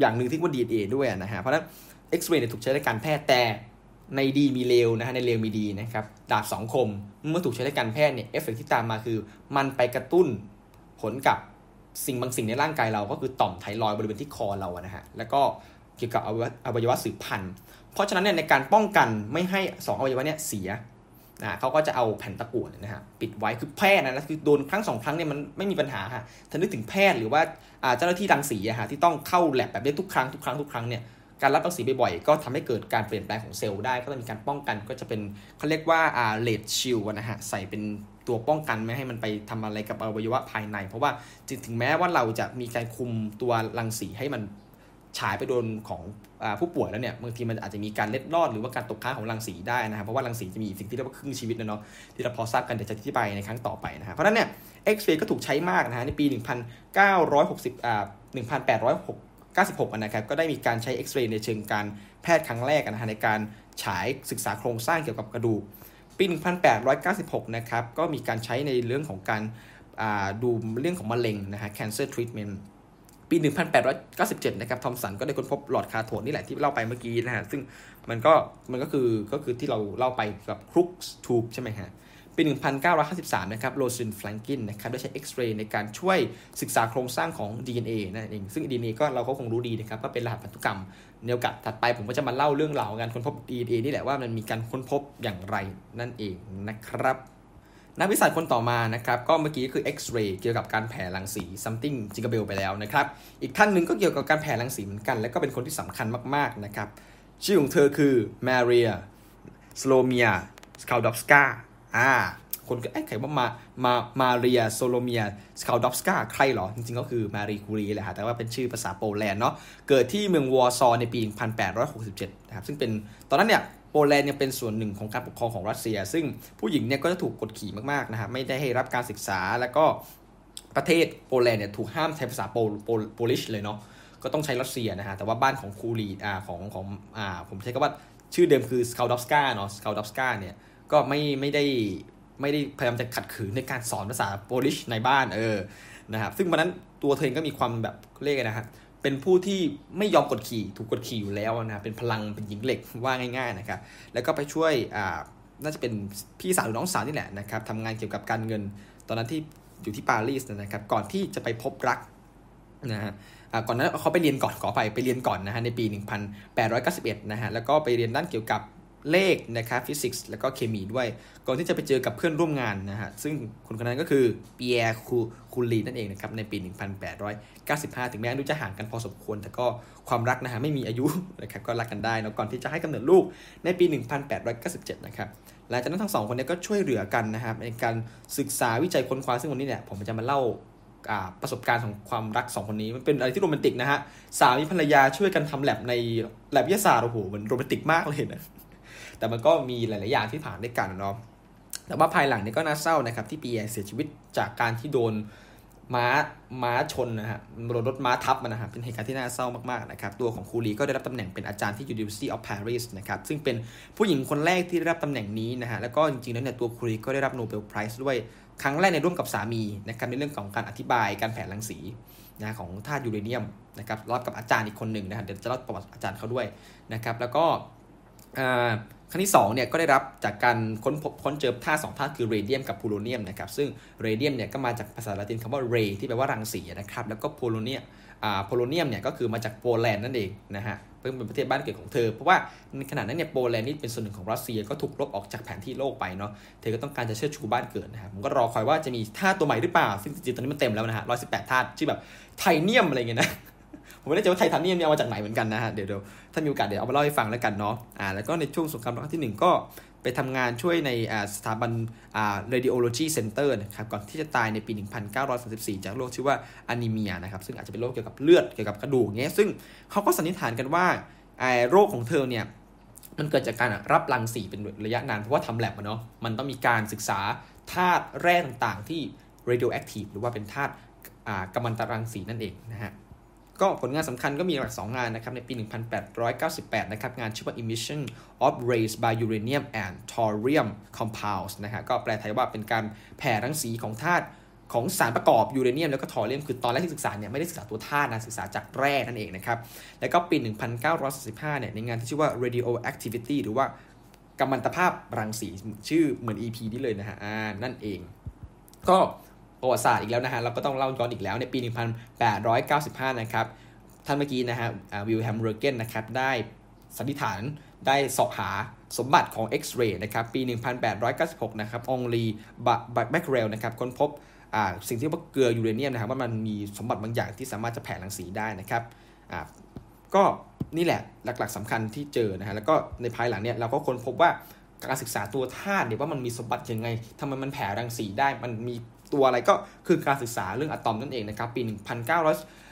อย่างหนึ่งที่ว่า DNA ด้วยนะฮะ เพราะนั้นเอ็กซเรย์ถูกใช้ในการแพทย์แต่ในดีมีเลวนะฮะในเลวมีดีนะครับดาบสองคมเมื่อถูกใช้ในการแพทย์เนี่ยเอฟเฟกที่ตามมาคือ มันไปกระตุ้นผลกับสิ่งบางสิ่งในร่างกายเราก็คือต่อมไทรอยบริเวณที่คอเราอะนะฮะแล้วก็เกี่ยวกับอวัยวะสืบพันธุ์ เพราะฉะนั้นเนี่ยในการป้องกันไม่ให้ 2 อวัยวะเนี่ยเสีย นะเขาก็จะเอาแผ่นตะกั่วนะฮะปิดไว้คือแพทย์นะคือโดนครั้งสองครั้งเนี่ยมันไม่มีปัญหาฮะถ้านึกถึงแพทย์หรือว่าเจ้าหน้าที่รังสีอะฮะที่ต้องเข้าแลบแบบนี้ทุกครั้งทุกครั้งทุกครั้งเนี่ยการรับรังสีบ่อยๆก็ทำให้เกิดการเปลี่ยนแปลงของเซลล์ได้ ก็ต้องมีการป้องกันก็จะเป็นเขาเรียกว่าอ่าเลดชิลนะฮะใส่เป็นตัวป้องกันไม่ให้มันไปทำอะไรกับอวัยวะภายใน เพราะว่าถึงแม้ว่าเราจะมีการคุมตัวรังสีให้มัน ฉายไปโดนของอผู้ป่วยแล้วเนี่ยบางทีมันอาจจะมีการเล็ดลอดหรือว่าการตกค้างของรังสีได้นะครับเพราะว่ารังสีจะมีสิ่งที่เรียกว่าครึ่งชีวิตนะเนาะที่เราพอทราบกันเดี๋ยวจะอธิบายในครั้งต่อไปนะฮะเพราะนั้นเนี่ยเอ็กซ์เรย์ก็ถูกใช้มากนะฮะในปี 1960อ่า18696นะครับก็ได้มีการใช้เอ็กซ์เรย์ในเชิงการแพทย์ครั้งแรกนะฮะในการฉายศึกษาโครงสร้างเกี่ยวกับกระดูกปี 1896 นะครับก็มีการใช้ในเรื่องของการดูเรื่องของมะเร็งนะฮะ cancer treatment ปี 1897 นะครับ ทอมสันก็ได้ค้นพบหลอด cathode นี่แหละที่เล่าไปเมื่อกี้นะฮะ ซึ่งมันก็มันก็คือก็คือที่เราเล่าไปกับครูกส์ tube ใช่ไหมฮะ ปี 1953 นะครับโรซาลินด์แฟรงคลินนะครับ ได้ใช้เอ็กซเรย์ในการช่วยศึกษาโครงสร้างของ DNA นั่นเอง ซึ่ง DNA ก็เราก็คงรู้ดีนะครับ ก็เป็นรหัสพันธุกรรมในโอกาสถัดไปผมก็จะมาเล่าเรื่องราวการค้นพบ DNA นี่แหละว่ามันมีการค้นพบอย่างไรนั่นเองนะครับ นักวิจัยคนต่อมานะครับก็เมื่อกี้คือเอ็กซเรย์เกี่ยวกับการแผ่รังสี something jingle bell ไปแล้วนะครับอีกท่านหนึ่งก็เกี่ยวกับการแผ่รังสีเหมือนกัน และก็เป็นคนที่สำคัญมากๆนะครับชื่อของเธอคือมาเรียสโลเมียสคาลดอฟสกาอ่าคนก็เอ๊ะใครว่ามามามาเรียโซโลเมียสคาลดอฟสกาใครหรอ จริงๆ ก็คือมารีคูรีแหละฮะแต่ว่าเป็นชื่อภาษาโปแลนด์เนาะเกิดที่เมืองวอร์ซอในปี 1867 นะครับซึ่งเป็นตอนนั้นเนี่ย โปแลนด์เนี่ยเป็นส่วนหนึ่งของการปกครองของรัสเซีย ซึ่งผู้หญิงเนี่ยก็จะถูกกดขี่มากๆนะครับไม่ได้ให้รับการศึกษาแล้วก็ประเทศโปแลนด์เนี่ยถูกห้ามใช้ภาษาโปโปโปลิชเลยเนาะก็ต้องใช้รัสเซียนะฮะแต่ว่าบ้านของคูรีอ่าของของอ่าผมใช้คำว่าชื่อเดิมคือสกาดอฟสกาเนาะสกาดอฟสกาเนี่ยก็ไม่ไม่ได้ไม่ได้พยายามจะขัดขืนในการสอนภาษาโปลิชในบ้านเออนะครับซึ่งวันนั้นตัวเธอเองก็มีความแบบเรียกนะฮะ เป็นผู้ที่ไม่ยอมกดขี่ถูกกดขี่อยู่แล้วนะเป็นพลังเป็นหญิงเหล็กว่าง่ายๆนะครับแล้วก็ไปช่วยอ่าน่าจะเป็นพี่สาวหรือน้องสาวนี่แหละนะครับทำงานเกี่ยวกับการเงิน ตอนนั้นที่อยู่ที่ปารีสนะครับ ก่อนที่จะไปพบรักนะฮะก่อนนั้นเขาไปเรียนก่อนขอไปไปเรียนก่อนนะฮะในปี 1891นะฮะแล้วก็ไปเรียนด้านเกี่ยวกับ เลขนะครับฟิสิกส์แล้วก็เคมีด้วย ก่อนที่จะไปเจอกับเพื่อนร่วมงานนะฮะ ซึ่งคนคนนั้นก็คือเปียร์คูคูลีนั่นเองนะครับ ในปี 1895 ถึงแม้ดูจะห่างกันพอสมควร แต่ก็ความรักนะฮะไม่มีอายุนะครับก็รักกันได้นะก่อนที่จะให้กำเนิดลูกในปี 1897 นะครับหลังจากนั้นทั้งสองคนนี้ก็ช่วยเหลือกันนะครับในการศึกษาวิจัยค้นคว้าซึ่งวันนี้เนี่ยผมจะมาเล่าประสบการณ์ของความรักสองคนนี้มันเป็นอะไรที่โรแมนติกนะฮะสามีภรรยาช่วยกันทำแลบในแลบวิทยาศาสตร์โอ้โหมันโรแมนติกมากเลยนะ แต่มันก็มีหลาย ๆ อย่างที่ผ่านด้วยกันเนาะแต่ว่าภายหลังนี้ก็น่าเศร้านะครับที่ปีแอเสียชีวิตจากการที่โดนม้าม้าชนนะฮะโดนรถม้าทับมันนะฮะเป็นเหตุการณ์ที่น่าเศร้ามาก ๆ นะครับ ตัวของคูรีก็ได้รับตำแหน่งเป็นอาจารย์ที่ University of Paris นะครับ ซึ่งเป็นผู้หญิงคนแรกที่ได้รับตำแหน่งนี้นะฮะ แล้วก็จริง ๆ แล้วเนี่ยตัวคูรีก็ได้รับโนเบลไพรส์ด้วยครั้งแรกในร่วมกับสามีนะครับในเรื่องของการอธิบายการแผนรังสีนะของธาตุยูเรเนียมนะครับรับกับอาจารย์อีกคนหนึ่งนะฮะเดี๋ยวจะเล่าประวัติอาจารย์เขาด้วยนะครับแล้วก็ ครั้งที่2เนี่ยก็ได้รับจากการค้นพบค้นเจอธาตุสองธาตุคือเรเดียมกับโพโลเนียมนะครับซึ่งเรเดียมเนี่ยก็มาจากภาษาละตินคำว่าเรที่แปลว่ารังสีนะครับแล้วก็โพโลเนียอ่าโพโลเนียมเนี่ยก็คือมาจากโปแลนด์นั่นเองนะฮะซึ่งเป็นประเทศบ้านเกิดของเธอ เพราะว่าในขณะนั้นเนี่ยโปแลนด์นี่เป็นส่วนหนึ่งของรัสเซียก็ถูกลบออกจากแผนที่โลกไปเนาะเธอก็ต้องการจะเชิดชูบ้านเกิดนะครับผมก็รอคอยว่าจะมีธาตุตัวใหม่หรือเปล่าซึ่งจริงๆตอนนี้มันเต็มแล้วนะฮะร้อยสิบแปดธาตุชื่อแบบไทเนียมอะไรเงี้ยนะ ผมไม่แน่ใจว่าไทเทเนียมเนี่ยมาจากไหนเหมือนกันนะฮะเดี๋ยวเดี๋ยวถ้ามีโอกาสเดี๋ยวเอามาเล่าให้ฟังแล้วกันเนาะอ่าแล้วก็ในช่วงสงครามโลกครั้งที่ 1 ก็ไปทำงานช่วยในสถาบัน radiology center นะครับก่อนที่จะตายในปี 1934 จากโรคชื่อว่าอนิเมียนะครับซึ่งอาจจะเป็นโรคเกี่ยวกับเลือดเกี่ยวกับกระดูกเงี้ยซึ่งเขาก็สันนิษฐานกันว่าโรคของเธอเนี่ยมันเกิดจากการรับรังสีเป็นระยะนานเพราะว่าทำแลบมาเนาะมันต้องมีการศึกษาธาตุแร่ต่างๆ ที่ radioactive หรือว่าเป็นธาตุกัมมันตรังสีนั่นเองนะฮะ ก็ผลงานสำคัญก็มีหลัก 2 งานนะครับ ในปี 1898 นะครับ งานชื่อว่า emission of rays by uranium and thorium compounds นะฮะก็แปลไทยว่าเป็นการแผ่รังสีของธาตุของสารประกอบยูเรเนียมแล้วก็ทอเรียมคือตอนแรกที่ศึกษาเนี่ยไม่ได้ศึกษาตัวธาตุนะศึกษาจากแร่นั่นเองนะครับ แล้วก็ปี 1945 เนี่ยในงานที่ชื่อว่า radioactivity หรือว่ากัมมันตภาพรังสีชื่อเหมือน EP นี้เลยนะฮะนั่นเอง ก็ ประวัติศาสตร์อีกแล้วนะฮะเราก็ต้องเล่าย้อนอีกแล้วในปี 1895 นะครับ ท่านเมื่อกี้นะฮะวิลแฮมเรเกนนะครับได้สันนิษฐานได้สอบหาสมบัติของเอ็กซเรย์นะครับปี 1896 นะครับองลีแบคเรลนะครับค้นพบสิ่งที่เรียกว่าเกลือยูเรเนียมนะครับว่ามันมีสมบัติบางอย่างที่สามารถจะแผ่รังสีได้นะครับก็นี่แหละหลักๆสำคัญที่เจอนะฮะแล้วก็ในภายหลังเนี่ยเราก็ค้นพบว่าการศึกษาตัวธาตุเนี่ยว่ามันมีสมบัติยังไงทำไมมันแผ่รังสีได้มันมี ตัวอะไรก็คือการศึกษาเรื่องอะตอมนั่นเองนะครับปี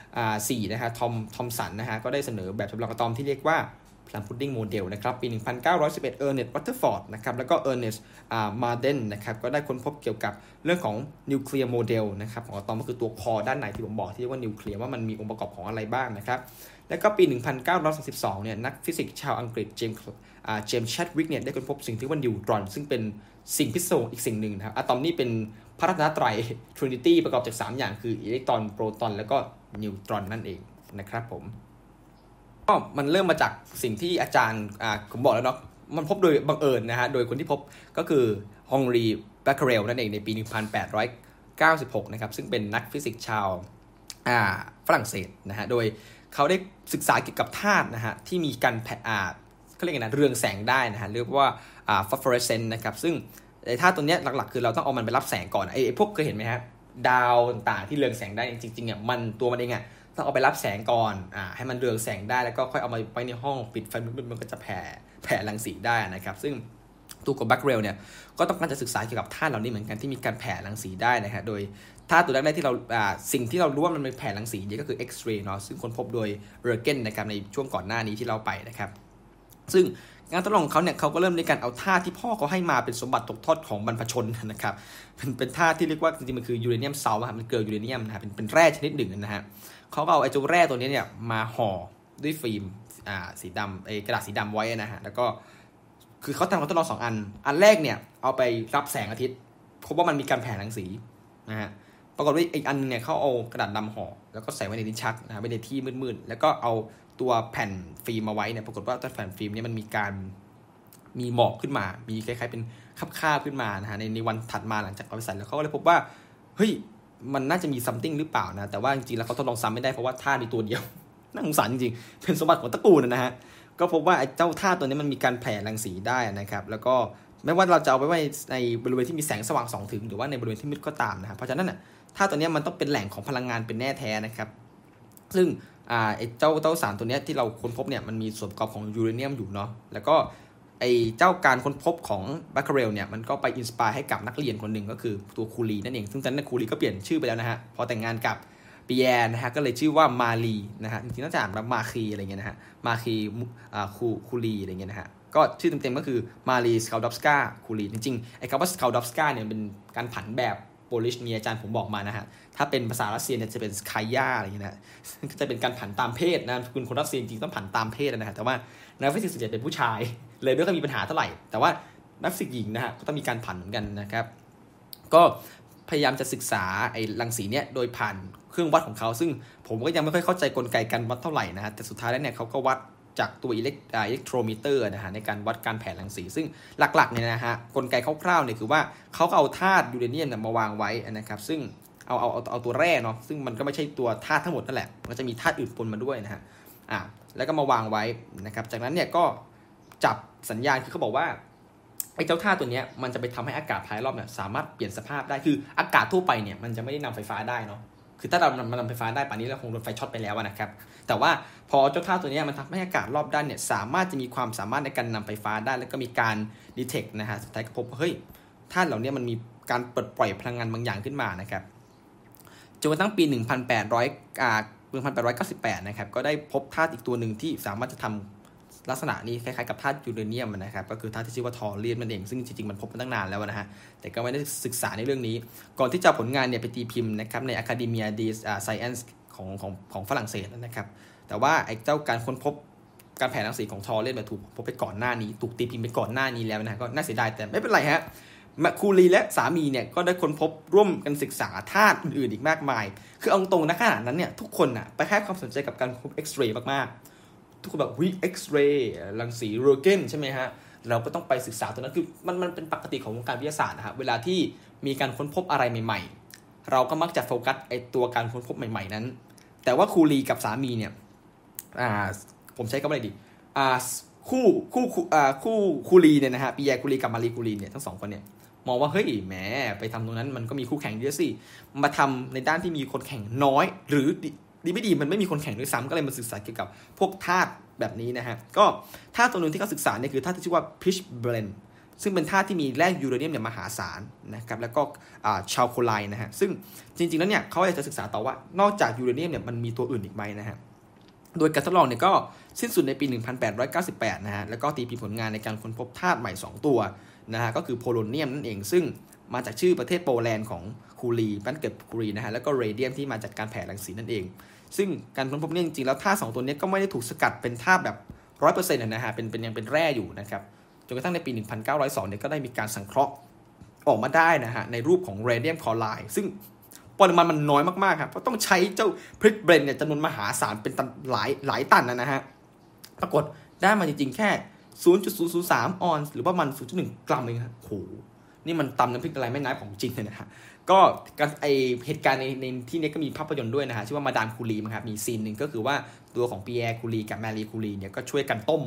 1904นะฮะทอมทอมสันนะฮะก็ได้เสนอแบบจำลองอะตอมที่เรียกว่า Plum Pudding Model นะครับปี 1911 เออร์เนสต์รัทเทอร์ฟอร์ดนะครับแล้วก็เออร์เนสต์มาร์สเดนนะครับก็ได้ค้นพบเกี่ยวกับเรื่องของ Nuclear Model นะครับของอะตอมก็คือตัว core ด้านในที่ผมบอกที่เรียกว่านิวเคลียสว่ามันมีองค์ประกอบของอะไรบ้างนะครับแล้วก็ปี 1932 เนี่ยนักฟิสิกส์ชาวอังกฤษเจมส์เจมส์แชดวิกเนี่ยได้ค้นพบสิ่งที่ว่านิวตรอน ซึ่งเป็นสิ่งพิเศษอีกสิ่งหนึ่งนะครับอะตอมนี่เป็น พระรัตนตรัย Trinity ประกอบจาก 3 อย่างคืออิเล็กตรอนโปรตอน แล้วก็นิวตรอนนั่นเองนะครับผมก็มันเริ่มมาจากสิ่งที่อาจารย์อ่าผมบอกแล้วเนาะมันพบโดยบังเอิญนะฮะโดยคนที่พบก็คืออองรีแบคเกอเรลนั่นเองในปี 1896 นะครับ ซึ่งเป็นนักฟิสิกส์ชาวอ่าฝรั่งเศสนะฮะโดยเขาได้ศึกษาเกี่ยวกับธาตุนะฮะที่มีการแผ่อาเขาเรียกไงนะเรืองแสงได้นะฮะเรียกว่าอ่า phosphorescent นะครับซึ่ง ไอ้ตัวเนี้ยหลักๆ คือเราต้องเอามันไปรับแสงก่อนไอ้พวกเคยเห็นไหมครับดาวต่างๆที่เรืองแสงได้จริงๆเนี่ยมันตัวมันเองอะต้องเอาไปรับแสงก่อนอ่าให้มันเรืองแสงได้แล้วก็ค่อยเอามาไว้ในห้องปิดไฟมันก็จะแผ่แผ่รังสีได้นะครับ ซึ่งตัวกับแบคเกอเรลเนี่ยก็ต้องการจะศึกษาเกี่ยวกับธาตุเหล่านี้เหมือนกันที่มีการแผ่รังสีได้นะฮะโดยธาตุตัวแรกๆที่เราสิ่งที่เรารู้ว่ามันเป็นแผ่รังสีนี่ก็คือเอ็กซเรย์เนาะซึ่งค้นพบโดยเรเกนนะครับในช่วงก่อนหน้านี้ที่เราไปนะครับ ซึ่ง งานทดลองของเขาเนี่ยเขาก็เริ่มในการเอาธาที่พ่อเขาให้มาเป็นสมบัติตกทอดของบรรพชนนะครับเป็นเป็นธาที่เรียกว่าจริงๆมันคือยูเรเนียมเซลล์มันเกลือยูเรเนียมนะฮะเป็นเป็นแร่ชนิดหนึ่งนะฮะเขาก็เอาไอ้เจ้าแร่ตัวนี้เนี่ยมาห่อด้วยฟิล์มอ่าสีดำไอ้กระดาษสีดำไว้นะฮะแล้วก็คือเขาทำการทดลองสองอัน อันแรกเนี่ยเอาไปรับแสงอาทิตย์พบว่ามันมีการแผ่รังสีนะฮะปรากฏว่าอีกอันเนี่ยเขาเอากระดาษดำห่อแล้วก็ใส่ไว้ในลิ้นชักนะไว้ในที่มืดๆแล้วก็เอา ตัวแผ่นฟิล์มมาไว้เนี่ยปรากฏว่าตัวแผ่นฟิล์มเนี่ยมันมีการมีหมอกขึ้นมา มีคล้ายๆเป็นคราบคราบขึ้นมานะฮะในในวันถัดมาหลังจากเอาไปใส่แล้วเขาก็เลยพบว่าเฮ้ยมันน่าจะมี something หรือเปล่านะแต่ว่าจริงๆแล้วเขาทดลองซ้ำไม่ได้เพราะว่าธาตุมีตัวเดียวน่าสงสารจริงๆเป็นสมบัติของตระกูลนะฮะก็พบว่าไอ้เจ้าธาตุตัวนี้มันมีการแผ่รังสีได้นะครับ แล้วก็ไม่ว่าเราจะเอาไปไว้ในบริเวณที่มีแสงสว่างส่องถึง หรือว่าในบริเวณที่มืดก็ตามนะครับเพราะฉะนั้นน่ะธาตุตัวนี้มันต้องเป็นแหล่งของพลังงานเป็นแน่แท้นะครับ ซึ่ง อ่าไอ้เจ้าเจ้าสารตัวนี้ที่เราค้นพบเนี่ยมันมีส่วนประกอบของยูเรเนียมอยู่เนาะแล้วก็ไอ้เจ้าการค้นพบของแบคเกอเรลเนี่ยมันก็ไป inspire ให้กับนักเรียนคนหนึ่งก็คือตัวคูรีนั่นเอง ซึ่งตอนนั้นคูรีก็เปลี่ยนชื่อไปแล้วนะฮะพอแต่งงานกับปีแยร์นะฮะก็เลยชื่อว่ามารีนะฮะจริงๆน่าจะอ่านว่ามาคีอะไรเงี้ยนะฮะมาคีอ่าคูคูรีอะไรเงี้ยนะฮะก็ชื่อเต็มๆก็คือมารีสคลอดอฟสกาคูรีจริงๆไอ้คำว่าสคลอดอฟสกาเนี่ยเป็นการผันแบบ Polish มีอาจารย์ผมบอกมานะฮะ ถ้าเป็นภาษารัสเซียเนี่ยจะเป็นสคายาอะไรเงี้ยนะก็จะเป็นการผันตามเพศนะคุณคนรัสเซียจริงต้องผันตามเพศนะฮะแต่ว่านักฟิสิกส์ส่วนใหญ่เป็นผู้ชาย เลยไม่ค่อยมีปัญหาเท่าไหร่ แต่ว่านักฟิสิกส์หญิงนะฮะก็ต้องมีการผันเหมือนกันนะครับ ก็พยายามจะศึกษาไอ้รังสีเนี่ยโดยผ่านเครื่องวัดของเขา ซึ่งผมก็ยังไม่ค่อยเข้าใจกลไกการวัดเท่าไหร่นะฮะแต่สุดท้ายแล้วเนี่ยเขาก็วัด จากตัวอิเล็กอิเล็กโทรมิเตอร์นะฮะในการวัดการแผ่รังสี ซึ่งหลักๆเนี่ยนะฮะกลไกคร่าวๆเนี่ยคือว่าเขาเอาธาตุยูเรเนียมมาวางไว้นะครับ ซึ่งเอาเอาเอาเอาตัวแร่เนาะซึ่งมันก็ไม่ใช่ตัวธาตุทั้งหมดนั่นแหละมันจะมีธาตุอื่นปนมาด้วยนะฮะอ่าแล้วก็มาวางไว้นะครับ จากนั้นเนี่ยก็จับสัญญาณคือเขาบอกว่าไอ้เจ้าธาตุตัวนี้มันจะไปทำให้อากาศภายรอบเนี่ยสามารถเปลี่ยนสภาพได้คืออากาศทั่วไปเนี่ยมันจะไม่ได้นำไฟฟ้าได้เนาะ คือถ้าเรานำนำไฟฟ้าได้ป่านนี้เราคงโดนไฟช็อตไปแล้วนะครับ แต่ว่าพอเจ้าธาตุตัวนี้มันทำให้อากาศรอบด้านเนี่ยสามารถจะมีความสามารถในการนำไฟฟ้าได้ แล้วก็มีการดีเทคนะฮะสุดท้ายก็พบเฮ้ยธาตุเหล่านี้มันมีการเปลดปล่อยพลังงานบางอย่างขึ้นมานะครับจนกระทั่งปี 1800อ่า1898 นะครับ ก็ได้พบธาตุอีกตัวหนึ่งที่สามารถจะทำ ลักษณะนี้คล้ายๆกับธาตุยูเรเนียมนะครับก็คือธาตุที่ชื่อว่าทอเรียมนั่นเองซึ่งจริงๆมันพบมาตั้งนานแล้วนะฮะแต่ก็ไม่ได้ศึกษาในเรื่องนี้ ก่อนที่จะผลงานเนี่ยไปตีพิมพ์นะครับใน Academia de Science ของของของฝรั่งเศสนะครับแต่ว่าไอ้เจ้าการค้นพบการแผ่รังสีของทอเรียมถูกพบไปก่อนหน้านี้ ถูกตีพิมพ์ไปก่อนหน้านี้แล้วนะก็น่าเสียดายแต่ไม่เป็นไรฮะมาคูรีและสามีเนี่ยก็ได้ค้นพบร่วมกันศึกษาธาตุอื่นๆอีกมากมาย คือเอาตรงนะขนาดนั้นเนี่ยทุกคนอะไปให้ความสนใจกับการพบเอ็กซเรย์มากๆ ทุกคนแบบวิเอ็กซเรย์รังสีโรเกนใช่ไหมฮะ เราก็ต้องไปศึกษาตัวนั้นคือมันมันเป็นปกติของวงการวิทยาศาสตร์นะครับเวลาที่มีการค้นพบอะไรใหม่ๆ เราก็มักจะโฟกัสไอตัวการค้นพบใหม่ๆนั้น แต่ว่าคูรีกับสามีเนี่ยอ่าผมใช้คำอะไรดีอ่าคู่คู่อ่าคู่คูรีเนี่ยนะฮะปีแยคูรีกับมารีคูรีเนี่ยทั้งสองคนเนี่ยมองว่าเฮ้ยแหมไปทำตรงนั้นมันก็มีคู่แข่งเยอะสิมาทำในด้านที่มีคนแข่งน้อย หรือ ดีไม่ดีมันไม่มีคนแข่งด้วยซ้ำก็เลยมาศึกษาเกี่ยวกับพวกธาตุแบบนี้นะฮะก็ธาตุตัวหนึ่งที่เขาศึกษาเนี่ยคือธาตุที่ชื่อว่า pitch blend ซึ่งเป็นธาตุที่มีแร่ยูเรเนียมเนี่ยมหาศาลนะครับแล้วก็ชาวโคไลนะฮะซึ่งจริงๆแล้วเนี่ยเขาอยากจะศึกษาต่อว่านอกจากยูเรเนียมเนี่ยมันมีตัวอื่นอีกไหมนะฮะโดยการทดลองเนี่ยก็สิ้นสุดในปี 1898 นะฮะแล้วก็ตีพิมพ์ผลงานในการค้นพบธาตุใหม่ 2 ตัวนะฮะก็คือโพโลเนียมนั่นเองซึ่งมาจากชื่อประเทศโปแลนด์ของคูรีบ้านเกิดคูรีนะฮะแล้วก็เรเดียมที่มาจากการแผ่รังสีนั่นเอง ซึ่งการค้นพบเนี่ยจริงๆแล้วธาตุสองตัวนี้ก็ไม่ได้ถูกสกัดเป็นธาตุแบบร้อยเปอร์เซ็นต์นะฮะเป็นเป็นยังเป็นแร่อยู่นะครับจนกระทั่งในปี 1902เนี่ยก็ได้มีการสังเคราะห์ออกมาได้นะฮะในรูปของเรเดียมคลอไรด์ซึ่งปริมาณมันน้อยมากๆครับเพราะต้องใช้เจ้า pitchblende เนี่ยจำนวนมหาศาลเป็นตันหลายหลายตันนะฮะปรากฏได้มาจริงๆแค่ 0.003 ออนซ์หรือว่ามัน 0.1 กรัมเองครับโหนี่มันตำน้ำพริกละลายแม่น้ำของจริงเลยนะฮะ ก็ไอ้เหตุการณ์ในในที่นี้ก็มีภาพยนตร์ด้วยนะฮะชื่อว่ามาดามคูรีมั้งครับมี scene หนึ่งก็คือว่าตัวของปีแยร์คูรีกับแมรี่คูรีเนี่ยก็ช่วยกันต้ม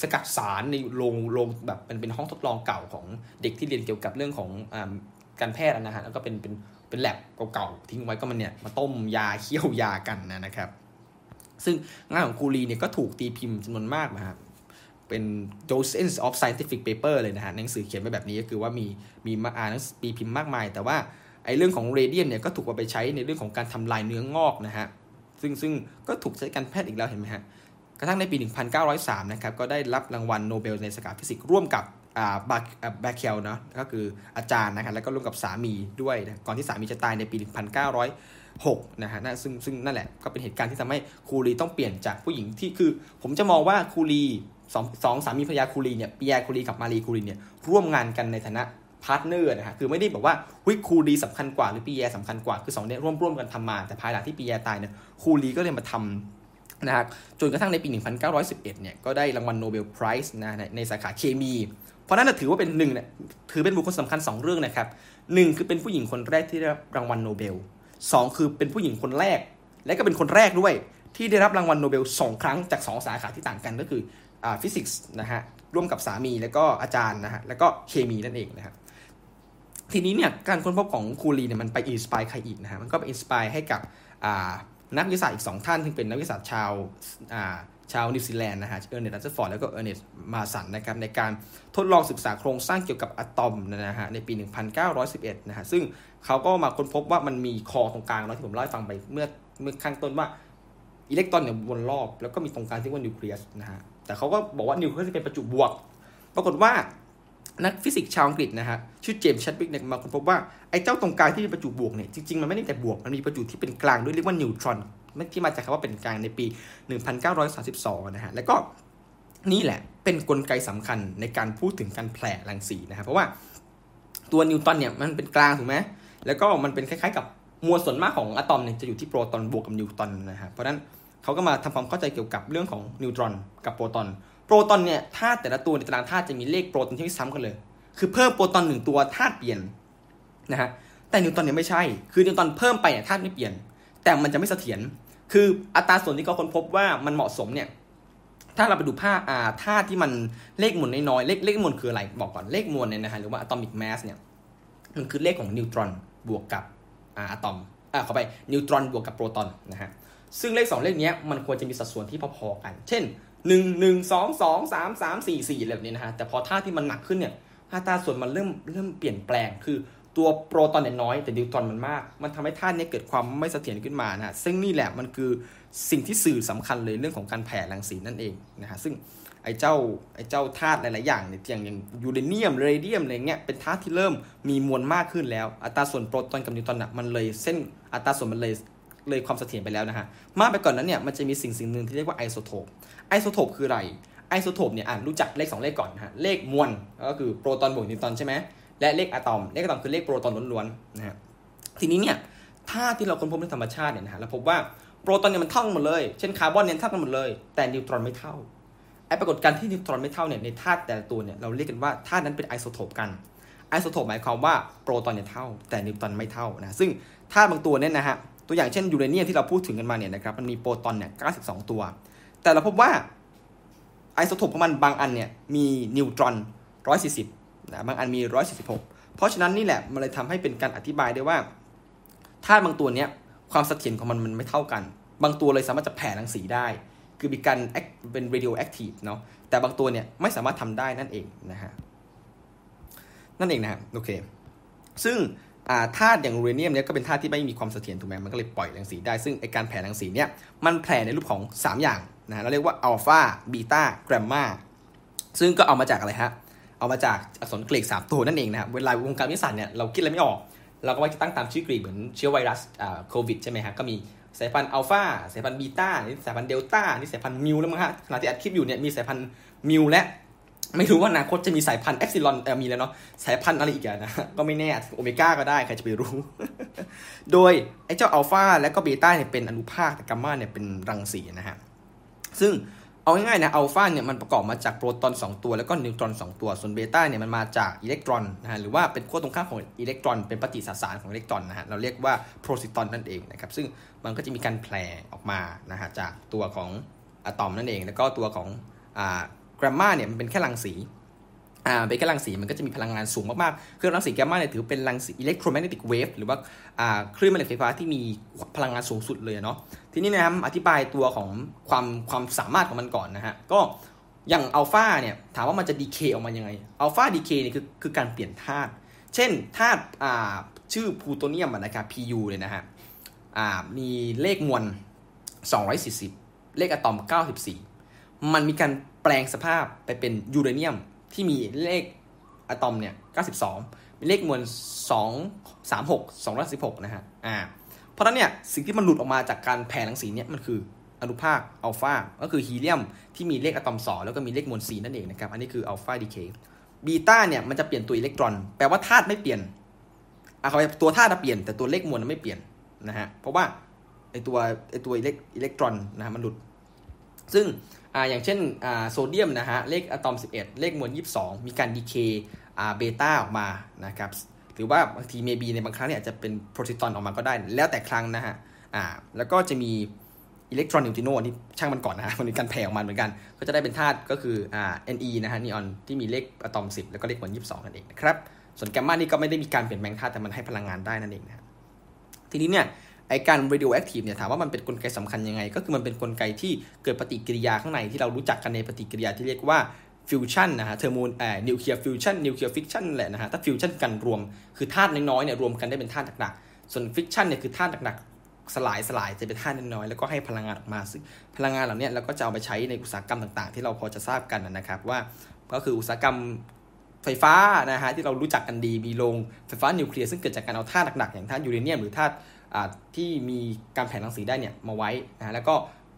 สกัดสารในโรงโรงแบบเป็นเป็นห้องทดลองเก่าของเด็กที่เรียนเกี่ยวกับเรื่องของอการแพทย์นะฮะแล้วก็เป็นเป็นเป็นแล็บเก่าๆทิ้งไว้ก็มันเนี่ยมาต้มยาเคี่ยวยากันนะครับ ซึ่งงานของคูรีเนี่ยก็ถูกตีพิมพ์จำนวนมากนะครับเป็น dozens of scientific paper เลยนะฮะหนังสือเขียนไว้แบบนี้ก็คือว่ามีมีมาอ่านปีพิมพ์มากมาย แต่ว่า ไอ้เรื่องของเรเดียนเนี่ยก็ถูกเอาไปใช้ในเรื่องของการทำลายเนื้องอกนะฮะซึ่งซึ่งก็ถูกใช้การแพทย์อีกแล้วเห็นไหมฮะกระทั่งในปี 1903 นะครับ ก็ได้รับรางวัลโนเบลในสาขาฟิสิกส์ร่วมกับอ่าบาแบคเคลเนาะก็คืออาจารย์นะครับ แล้วก็ร่วมกับสามีด้วยนะก่อนที่สามีจะตายในปี 1906 นะฮะนะซึ่งซึ่งนั่นแหละก็เป็นเหตุการณ์ที่ทำให้คูรีต้องเปลี่ยนจากผู้หญิงที่คือ ผมจะมองว่าคูรีสองสองสามีภรรยาคูรีเนี่ยปีแยร์คูรีกับมารีคูรีเนี่ยร่วมงานกันในฐานะ partner นะฮะคือไม่ได้บอกว่าวิคูรีสำคัญกว่าหรือปีแยร์สำคัญกว่าคือสองเนี่ยร่วมร่วมกันทำมา แต่ภายหลังที่ปีแยร์ตายเนี่ยคูรีก็เลยมาทำนะครับจนกระทั่งในปี 1911 เนี่ยก็ได้รางวัล Nobel Prize นะในในสาขาเคมี เพราะนั้นถือว่าเป็นหนึ่งเนี่ยถือเป็นบุคคลสำคัญ 2 เรื่องนะครับหนึ่งคือเป็นผู้หญิงคนแรกที่ได้รับรางวัลโนเบลสองคือเป็นผู้หญิงคนแรก และก็เป็นคนแรกด้วย ที่ได้รับรางวัลโนเบลสองครั้งจาก 2 สาขาที่ต่างกันก็คือฟิสิกส์นะฮะร่วมกับสามีแล้วก็อาจารย์นะฮะแล้วก็เคมีนั่นเองนะครับ ทีนี้เนี่ยการค้นพบของคูรีเนี่ยมันไป inspire ใครอีกนะฮะมันก็ไป inspire ให้กับนักวิทยาศาสตร์อีก2ท่านซึ่งเป็นนักวิทยาศาสตร์ชาวชาวนิวซีแลนด์นะฮะเออร์เนสต์รัทเทอร์ฟอร์ดแล้วก็เออร์เนสต์มาร์สเดนนะครับในการทดลองศึกษาโครงสร้างเกี่ยวกับอะตอมนะฮะในปี 1911 นะฮะซึ่งเขาก็มาค้นพบว่ามันมี core ตรงกลางเนาะที่ผมเล่าให้ฟังไปเมื่อเมื่อข้างต้นว่าอิเล็กตรอนเนี่ยวนรอบ แล้วก็มีตรงกลางที่ว่านิวเคลียสนะฮะแต่เขาก็บอกว่านิวเคลียสเป็นประจุบวก ปรากฏว่า นักฟิสิกส์ชาวอังกฤษนะฮะชื่อเจมส์แชดวิกเนี่ยมาค้นพบว่าไอ้เจ้าตรงกลางที่เป็นประจุบวกเนี่ยจริงๆ มันไม่ได้มีแต่บวก มันมีประจุที่เป็นกลางด้วยเรียกว่านิวตรอนที่มาจากคำว่าเป็นกลางในปี 1932 นะฮะแล้วก็นี่แหละเป็นกลไกสำคัญในการพูดถึงการแผ่รังสีนะครับเพราะว่าตัวนิวตันเนี่ยมันเป็นกลางถูกไหมแล้วก็มันเป็นคล้ายๆ กับมวลส่วนมากของอะตอมเนี่ยจะอยู่ที่โปรตอนบวกกับนิวตรอนนะฮะเพราะฉะนั้นเขาก็มาทำความเข้าใจเกี่ยวกับเรื่องของนิวตรอนกับโปรตอน โปรตอนเนี่ยธาตุแต่ละตัวในตารางธาตุจะมีเลขโปรตอนที่ซ้ำกันเลย คือเพิ่มโปรตอนหนึ่งตัวธาตุเปลี่ยนนะฮะแต่นิวตรอนเนี่ยไม่ใช่ คือนิวตรอนเพิ่มไปเนี่ยธาตุไม่เปลี่ยน แต่มันจะไม่เสถียรคืออัตราส่วนที่เขาค้นพบว่ามันเหมาะสมเนี่ยถ้าเราไปดูภาพอ่าธาตุที่มันเลขมวลน้อยๆเลขเลขมวลคืออะไร บอกก่อนเลขมวลเนี่ยนะฮะหรือว่าอะตอมิกแมสเนี่ยมันคือเลขของนิวตรอนบวกกับอ่าอะตอมอ่าเข้าไปนิวตรอนบวกกับโปรตอนนะฮะซึ่งเลข 2 เลขนี้มันควรจะมีสัดส่วนที่พอๆกัน เช่น 1 1 2 2 3 3 4 4แบบนี้นะฮะแต่พอธาตุที่มันหนักขึ้นเนี่ยอัตราส่วนมันเริ่มเริ่มเปลี่ยนแปลงคือตัวโปรตอนเนี่ยน้อยแต่นิวตรอนมันมาก มันทำให้ธาตุนี้เกิดความไม่เสถียรขึ้นมานะซึ่งนี่แหละมันคือสิ่งที่สื่อสำคัญเลยเรื่องของการแผ่รังสีนั่นเองนะฮะซึ่งไอ้เจ้าไอ้เจ้าธาตุหลาย ๆ อย่างเนี่ยอย่างอย่างยูเรเนียมเรเดียมอะไรเงี้ยเป็นธาตุที่เริ่มมีมวลมากขึ้นแล้ว อัตราส่วนโปรตอนกับนิวตรอนอะมันเลยเส้นอัตราส่วนมันเลยเลยความเสถียรไปแล้วนะฮะมากไปก่อนนั้นเนี่ยมันจะมีสิ่งสิ่งหนึ่งที่เรียกว่าไอโซโทป ไอโซโทปคืออะไร ไอโซโทปเนี่ยอ่านรู้จักเลข 2 เลขก่อนนะฮะ เลขมวลก็คือโปรตอนบวกนิวตรอนใช่ไหม และเลขอะตอม เลขอะตอมคือเลขโปรตอนล้วนๆนะฮะ ทีนี้เนี่ยธาตุที่เราค้นพบในธรรมชาติเนี่ยนะฮะเราพบว่าโปรตอนเนี่ยมันเท่ากันหมดเลย เช่นคาร์บอนเนี่ยเท่ากันหมดเลย แต่นิวตรอนไม่เท่า ไอปรากฏการณ์ที่นิวตรอนไม่เท่าเนี่ยในธาตุแต่ละตัวเนี่ยเราเรียกกันว่าธาตุนั้นเป็นไอโซโทปกัน ไอโซโทปหมายความว่าโปรตอนเนี่ยเท่า แต่นิวตรอนไม่เท่านะ ซึ่งธาตุบางตัวเนี่ยนะฮะ ตัวอย่างเช่นยูเรเนียมที่เราพูดถึงกันมาเนี่ยนะครับ มันมีโปรตอนเนี่ย92 ตัว แต่เราพบว่าไอโซโทปของมันบางอันเนี่ยมีนิวตรอน 140นะบางอันมี 146 เพราะฉะนั้นนี่แหละมันเลยทำให้เป็นการอธิบายได้ว่าธาตุบางตัวเนี้ยความเสถียรของมันมันไม่เท่ากัน บางตัวเลยสามารถจะแผ่รังสีได้ คือมีการเป็น radioactive เนาะแต่บางตัวเนี่ยไม่สามารถทำได้นั่นเองนะฮะนั่นเองนะฮะโอเค ซึ่งธาตุอย่างยูเรเนียมเนี่ยก็เป็นธาตุที่ไม่มีความเสถียรถูกไหมมันก็เลยปล่อยรังสีได้ ซึ่งไอการแผ่รังสีเนี่ยมันแผ่ในรูปของ 3 อย่าง นะเราเรียกว่าอัลฟาบีตาแกรมมาซึ่งก็เอามาจากอะไรฮะ เอามาจากอักษรกรีกสามตัวนั่นเองนะครับเวลาวงการวิทยาศาสตร์เนี่ยเราคิดอะไรไม่ออก เราก็ว่าจะตั้งตามชื่อกรีกเหมือนเชื้อไวรัสโควิดใช่ไหมฮะก็มีสายพันธุ์อัลฟาสายพันธุ์บีตานี่สายพันธุ์เดลต้านี่สายพันธุ์มิวแล้วมั้งฮะขณะที่อัดคลิปอยู่เนี่ยมีสายพันธุ์มิวและไม่รู้ว่าอนาคตจะมีสายพันธุ์เอปซิลอนมีแล้วเนาะสายพันธุ์อะไรอีกนะก็ไม่แน่โอเมก้าก็ได้ ใครจะไปรู้ โดยไอ้เจ้าอัลฟาและก็เบต้าเนี่ยเป็นอนุภาคแต่แกมมาเนี่ยเป็นรังสีนะฮะ ซึ่งเอาง่ายๆนะอัลฟาเนี่ยมันประกอบมาจากโปรตอน 2 ตัวแล้วก็นิวตรอน 2 ตัว ส่วนเบต้าเนี่ยมันมาจากอิเล็กตรอนนะฮะหรือว่าเป็นขั้วตรงข้ามของอิเล็กตรอนเป็นปฏิสสารของอิเล็กตรอนนะฮะเราเรียกว่าโพซิตรอนนั่นเองนะครับซึ่งมันก็จะมีการแผ่ออกมานะฮะจากตัวของอะตอมนั่นเอง แล้วก็ตัวของอ่าแกมมาเนี่ยมันเป็นแค่รังสี อ่าเป็นแค่รังสีมันก็จะมีพลังงานสูงมากๆ คือรังสีแกมมาเนี่ยถือเป็นรังสี electromagnetic wave หรือว่าอ่าคลื่นแม่เหล็กไฟฟ้าที่มีพลังงานสูงสุดเลยเนาะ ทีนี้นะครับอธิบายตัวของความความสามารถของมันก่อนนะฮะ ก็อย่างอัลฟาเนี่ยถามว่ามันจะดีเคออกมายังไง อัลฟาดีเคเนี่ยคือคือการเปลี่ยนธาตุ เช่นธาตุอ่าชื่อพลูโตเนียมนะครับ Pu เลยนะฮะอ่ามีเลขมวล 240 เลขอะตอม 94 มันมีการแปลงสภาพไปเป็นยูเรเนียม ที่มีเลขอะตอมเนี่ย 92 มีเลขมวล 2 3 6 216 นะฮะ อ่า เพราะนั้นเนี่ย สิ่งที่มันหลุดออกมาจากการแผ่รังสีเนี่ยมันคืออนุภาคอัลฟา ก็คือฮีเลียมที่มีเลขอะตอม 2 แล้วก็มีเลขมวล 4 นั่นเองนะครับ อันนี้คืออัลฟา decay บีต้าเนี่ยมันจะเปลี่ยนตัวอิเล็กตรอน แปลว่าธาตุไม่เปลี่ยนอะเขาตัวธาตุเปลี่ยนแต่ตัวเลขมวลไม่เปลี่ยนนะฮะ เพราะว่าไอตัวไอตัวอิเล็กอิเล็กตรอนนะฮะมันหลุด ซึ่ง อ่าอย่างเช่นอ่าโซเดียมนะฮะเลขอะตอม 11 เลขมวล 22 มีการ decay อ่าเบต้าออกมานะครับหรือว่าบางที maybe ในบางครั้งเนี่ยจะเป็นโพซิตรอนออกมาก็ได้ แล้วแต่ครั้งนะฮะอ่าแล้วก็จะมีอิเล็กตรอนนิวตริโนนี่ช่างมันก่อนนะฮะมันมีการแผ่ออกมาเหมือนกัน ก็จะได้เป็นธาตุก็คืออ่า Ne นะฮะนีออนที่มีเลขอะตอม 10 แล้วก็เลขมวล 22นั่นเองนะครับส่วนแกมมานี่ก็ไม่ได้มีการเปลี่ยนแปลงธาตุแต่มันให้พลังงานได้นั่นเองนะทีนี้เนี่ย ไอการ radioactive เนี่ยถามว่ามันเป็นกลไกสำคัญยังไง ก็คือมันเป็นกลไกที่เกิดปฏิกิริยาข้างในที่เรารู้จักกันในปฏิกิริยาที่เรียกว่าฟิวชั่นนะฮะเทอร์โมเอ่อนิวเคลียร์ฟิวชั่นนิวเคลียร์ฟิชชันแหละนะฮะถ้าฟิวชั่นกันรวมคือธาตุน้อยๆเนี่ยรวมกันได้เป็นธาตุหนักๆส่วนฟิชชันเนี่ยคือธาตุหนักๆสลายสลายจะเป็นธาตุน้อยๆแล้วก็ให้พลังงานออกมาซึ่งพลังงานเหล่านี้เราก็จะเอาไปใช้ในอุตสาหกรรมต่างๆ ที่เราพอจะทราบกันนะครับว่าก็คืออุตสาหกรรมไฟฟ้านะฮะที่เรารู้จักกันดีมีโรงไฟฟ้านิวเคลียร์ซึ่งเกิดจากการเอาธาตุหนักๆอย่างธาตุยูเรเนียมหรือธาตุ ที่มีการแผ่รังสีได้เนี่ยมาไว้นะแล้วก็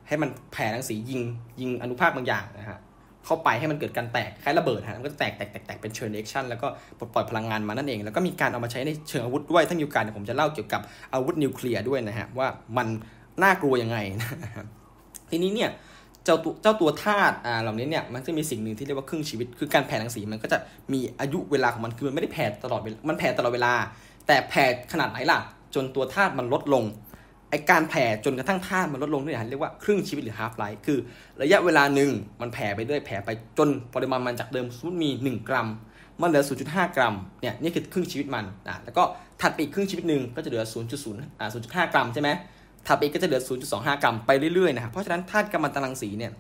ให้มันแผ่รังสียิงยิงอนุภาคบางอย่างนะฮะเข้าไปให้มันเกิดการแตกคล้ายระเบิดฮะมันก็แตกแตกแตกแตกเป็น chain reaction แล้วก็ปลดปล่อยพลังงานมานั่นเอง แล้วก็มีการเอามาใช้ในเชิงอาวุธด้วยถ้ามีโอกาสผมจะเล่าเกี่ยวกับอาวุธนิวเคลียร์ด้วยนะฮะว่ามันน่ากลัวยังไงนะทีนี้เนี่ยเจ้าตัวเจ้าตัวธาตุอ่าเหล่านี้เนี่ยมันจะมีสิ่งหนึ่งที่เรียกว่าครึ่งชีวิต คือการแผ่รังสีมันก็จะมีอายุเวลาของมันคือมันไม่ได้แผ่ตลอดมันแผ่ตลอดเวลา แต่แผ่ขนาดไหนล่ะ จนตัวธาตุมันลดลงไอการแผ่จนกระทั่งธาตุมันลดลงด้วยนเรียกว่าครึ่งชีวิตหรือ half life คือ ระยะเวลาหนึ่งมันแผ่ไปเรื่อยแผ่ไปจนปริมาณมันจากเดิมสมมติมี 1 กรัม มันเหลือ 0.5 กรัมเนี่ยนี่คือครึ่งชีวิตมันอะแล้วก็ถัดไปอีกครึ่งชีวิตหนึ่งก็จะเหลือ 0.0อ่า0.5 กรัมใช่ไหมถัดไปอีกก็จะเหลือ 0.25 กรัมไปเรื่อยๆนะครับเพราะฉะนั้นธาตุกัมมันตรังสีเนี่ย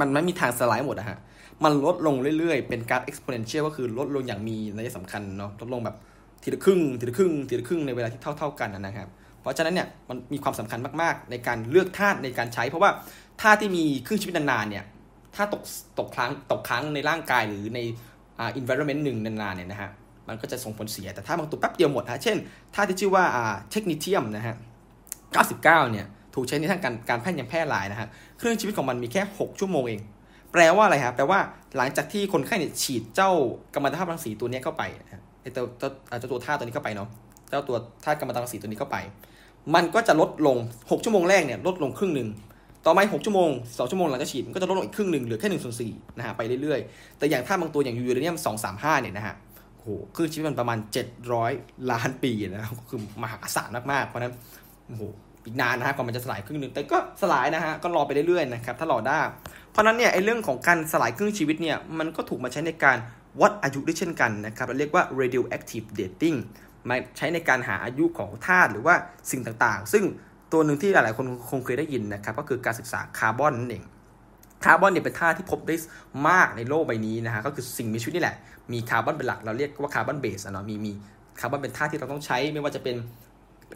มันไม่มีทางสลายหมดอะฮะมันลดลงเรื่อยๆ เป็นกาฟ exponential ก็คือลดลงอย่างมีนัยสำคัญเนาะลดลงแบบ ทีละครึ่งทีละครึ่งทีละครึ่งในเวลาที่เท่า ๆกันนะครับ เพราะฉะนั้นเนี่ยมันมีความสำคัญมากๆ ในการเลือกธาตุในการใช้ เพราะว่าธาตุที่มีครึ่งชีวิตนานๆเนี่ยถ้าตกตกครั้งตกครั้งในร่างกายหรือในอ่า environment หนึ่งนานๆเนี่ยนะฮะมันก็จะส่งผลเสียแต่ถ้าบางตัวแป๊บเดียวหมดฮะเช่นธาตุที่ชื่อว่าอ่าเทคนิเทียมนะฮะ99 เนี่ยถูกใช้ในทางการการแพทย์ยังแพร่หลายนะฮะครึ่งชีวิตของมันมีแค่ 6 ชั่วโมงเอง แปลว่าอะไรครับแปลว่าหลังจากที่คนไข้เนี่ยฉีดเจ้ากัมมันภาพรังสีตัวนี้เข้าไป ไอ้เจ้าเจ้าตัวธาตุตัวนี้เข้าไปเนาะเจ้าตัวธาตุกัมมันตรังสีตัวนี้เข้าไป มันก็จะลดลง 6 ชั่วโมงแรกเนี่ยลดลงครึ่งหนึ่งต่อมา6ชั่วโมง2ชั่วโมงหลังจากฉีดมันก็จะลดลงอีกครึ่งหนึ่งเหลือแค่หนึ่งส่วนสี่นะฮะไปเรื่อยๆ แต่อย่างถ้าบางตัวอย่างยูเรเนียม235เนี่ยนะฮะโหคือชีวิตมันประมาณ700ล้านปีนะครับคือมหาศาลมากๆ เพราะนั้นโอ้โหอีกนานนะฮะกว่ามันจะสลายครึ่งหนึ่งแต่ก็สลายนะฮะก็รอไปเรื่อยๆนะครับถ้ารอได้ เพราะนั้นเนี่ยไอ้เรื่องของการสลายครึ่งชีวิตเนี่ยมันก็ถูกมาใช้ในการ วัดอายุได้เช่นกันนะครับเราเรียกว่า radioactive dating มาใช้ในการหาอายุของธาตุหรือว่าสิ่งต่างๆ ซึ่งตัวหนึ่งที่หลายๆคนคงเคยได้ยินนะครับก็คือการศึกษาคาร์บอนนั่นเองคาร์บอนเนี่ยเป็นธาตุที่พบได้มากในโลกใบนี้นะฮะก็คือสิ่งมีชีวิตนี่แหละ มีคาร์บอนเป็นหลักเราเรียกว่า carbon base เนาะมีมีคาร์บอนเป็นธาตุที่เราต้องใช้ไม่ว่าจะเป็น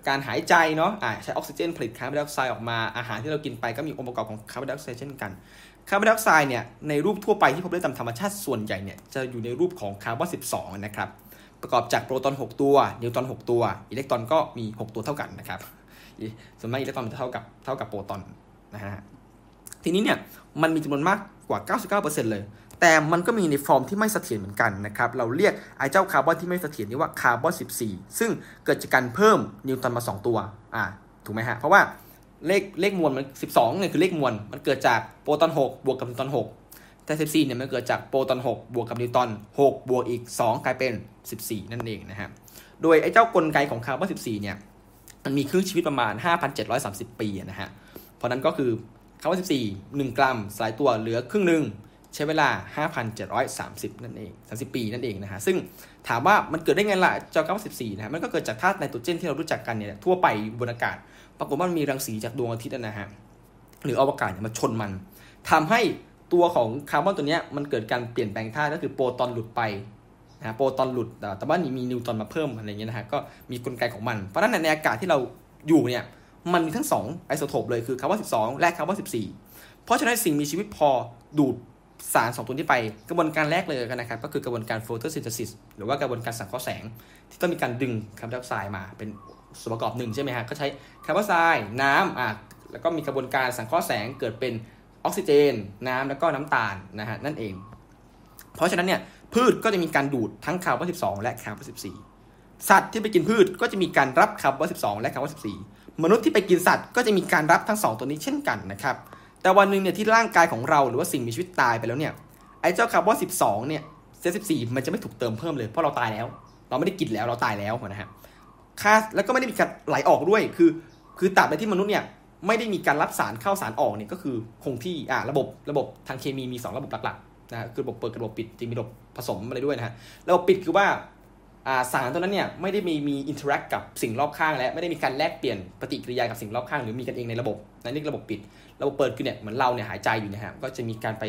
การหายใจเนาะอ่าใช้ออกซิเจนผลิตคาร์บอนไดออกไซด์ออกมาอาหารที่เรากินไปก็มีองค์ประกอบของคาร์บอนไดออกไซด์เช่นกัน คาร์บอนไดออกไซด์เนี่ยในรูปทั่วไปที่พบได้ตามธรรมชาติส่วนใหญ่เนี่ยจะอยู่ในรูปของคาร์บอน 12 นะครับ ประกอบจากโปรตอน 6 ตัว นิวตรอน 6 ตัว อิเล็กตรอนก็มี 6 ตัวเท่ากันนะครับส่วนมากอิเล็กตรอนจะเท่ากับเท่ากับโปรตอนนะฮะทีนี้เนี่ยมันมีจำนวนมากกว่า 99%เลย แต่มันก็มีในฟอร์มที่ไม่เสถียรเหมือนกันนะครับ เราเรียกไอ้เจ้าคาร์บอนที่ไม่เสถียรนี้ว่าคาร์บอน 14 ซึ่งเกิดจากการเพิ่มนิวตรอนมา 2 ตัว อ่า ถูกไหมฮะ เพราะว่า เลขเลขมวลมัน12เนี่ยคือเลขมวลมันเกิดจากโปรตอน6บวกกับนิวตรอน6แต่14เนี่ยมันเกิดจากโปรตอน6บวกกับนิวตรอน6บวกอีก2กลายเป็น14นั่นเองนะฮะโดยไอ้เจ้ากลไกของคาร์บอน14เนี่ยมันมีครึ่งชีวิตประมาณ5,730ปีนะฮะเพราะนั้นก็คือคาร์บอน14 1กรัมสลายตัวเหลือครึ่งหนึ่งใช้เวลา 5,730 นั่นเอง 30 ปีนั่นเองนะฮะ ซึ่งถามว่ามันเกิดได้ไงล่ะเจ้าคาร์บอน14นะฮะ มันก็เกิดจากธาตุไนโตรเจนที่เรารู้จักกันเนี่ยทั่วไปบนอากาศ ปรากฏว่ามันมีรังสีจากดวงอาทิตย์นะฮะหรืออวกาศมาชนมันทำให้ตัวของคาร์บอนตัวนี้มันเกิดการเปลี่ยนแปลงธาตุก็คือโปรตอนหลุดไปนะโปรตอนหลุด แต่ว่านี่มีนิวตรอนมาเพิ่มอะไรเงี้ยนะฮะก็มีกลไกของมัน เพราะฉะนั้นในอากาศที่เราอยู่เนี่ยมันมีทั้ง 2 ไอโซโทปเลยคือคาร์บอน12 และคาร์บอน14 เพราะฉะนั้นสิ่งมีชีวิตพอดูดสารสองตัวนี้ไป กระบวนการแรกเลยกันนะครับก็คือกระบวนการ photosynthesis หรือว่ากระบวนการสังเคราะห์แสง ที่ต้องมีการดึงคาร์บอนไดออกไซด์มาเป็น ส่วนประกอบหนึ่งใช่ไหมฮะก็ใช้คาร์บอนไดออกไซด์น้ำอะแล้วก็มีกระบวนการสังเคราะห์แสงเกิดเป็นออกซิเจน น้ำแล้วก็น้ำตาลนะฮะนั่นเอง เพราะฉะนั้นเนี่ยพืชก็จะมีการดูดทั้งคาร์บอน12 และคาร์บอน14 สัตว์ที่ไปกินพืชก็จะมีการรับคาร์บอน12 และคาร์บอน14 มนุษย์ที่ไปกินสัตว์ก็จะมีการรับทั้ง 2 ตัวนี้เช่นกันนะครับแต่วันหนึ่งเนี่ยที่ร่างกายของเราหรือว่าสิ่งมีชีวิตตายไปแล้วเนี่ยไอ้เจ้าคาร์บอน12เนี่ยเซล14 มันจะไม่ถูกเติมเพิ่มเลยเพราะเราตายแล้ว เราไม่ได้กินแล้วเราตายแล้วนะฮะ อ่าแล้วก็ไม่ได้มีการไหลออกด้วย คือ คือตราบใดที่มนุษย์เนี่ยไม่ได้มีการรับสารเข้าสารออกเนี่ยก็คือคงที่อ่าระบบระบบทางเคมีมี 2 ระบบหลักๆนะคือระบบเปิดกับระบบปิดจริงมีระบบผสมอะไรด้วยนะฮะระบบปิดคือว่าอ่าสารตัวนั้นเนี่ยไม่ได้มีมี interact กับสิ่งรอบข้างและไม่ได้มีการแลกเปลี่ยนปฏิกิริยากับสิ่งรอบข้างหรือมีกันเองในระบบนั่นเรียกระบบปิด ระบบเปิดคือเนี่ยเหมือนเราเนี่ยหายใจอยู่นะฮะก็จะมีการไป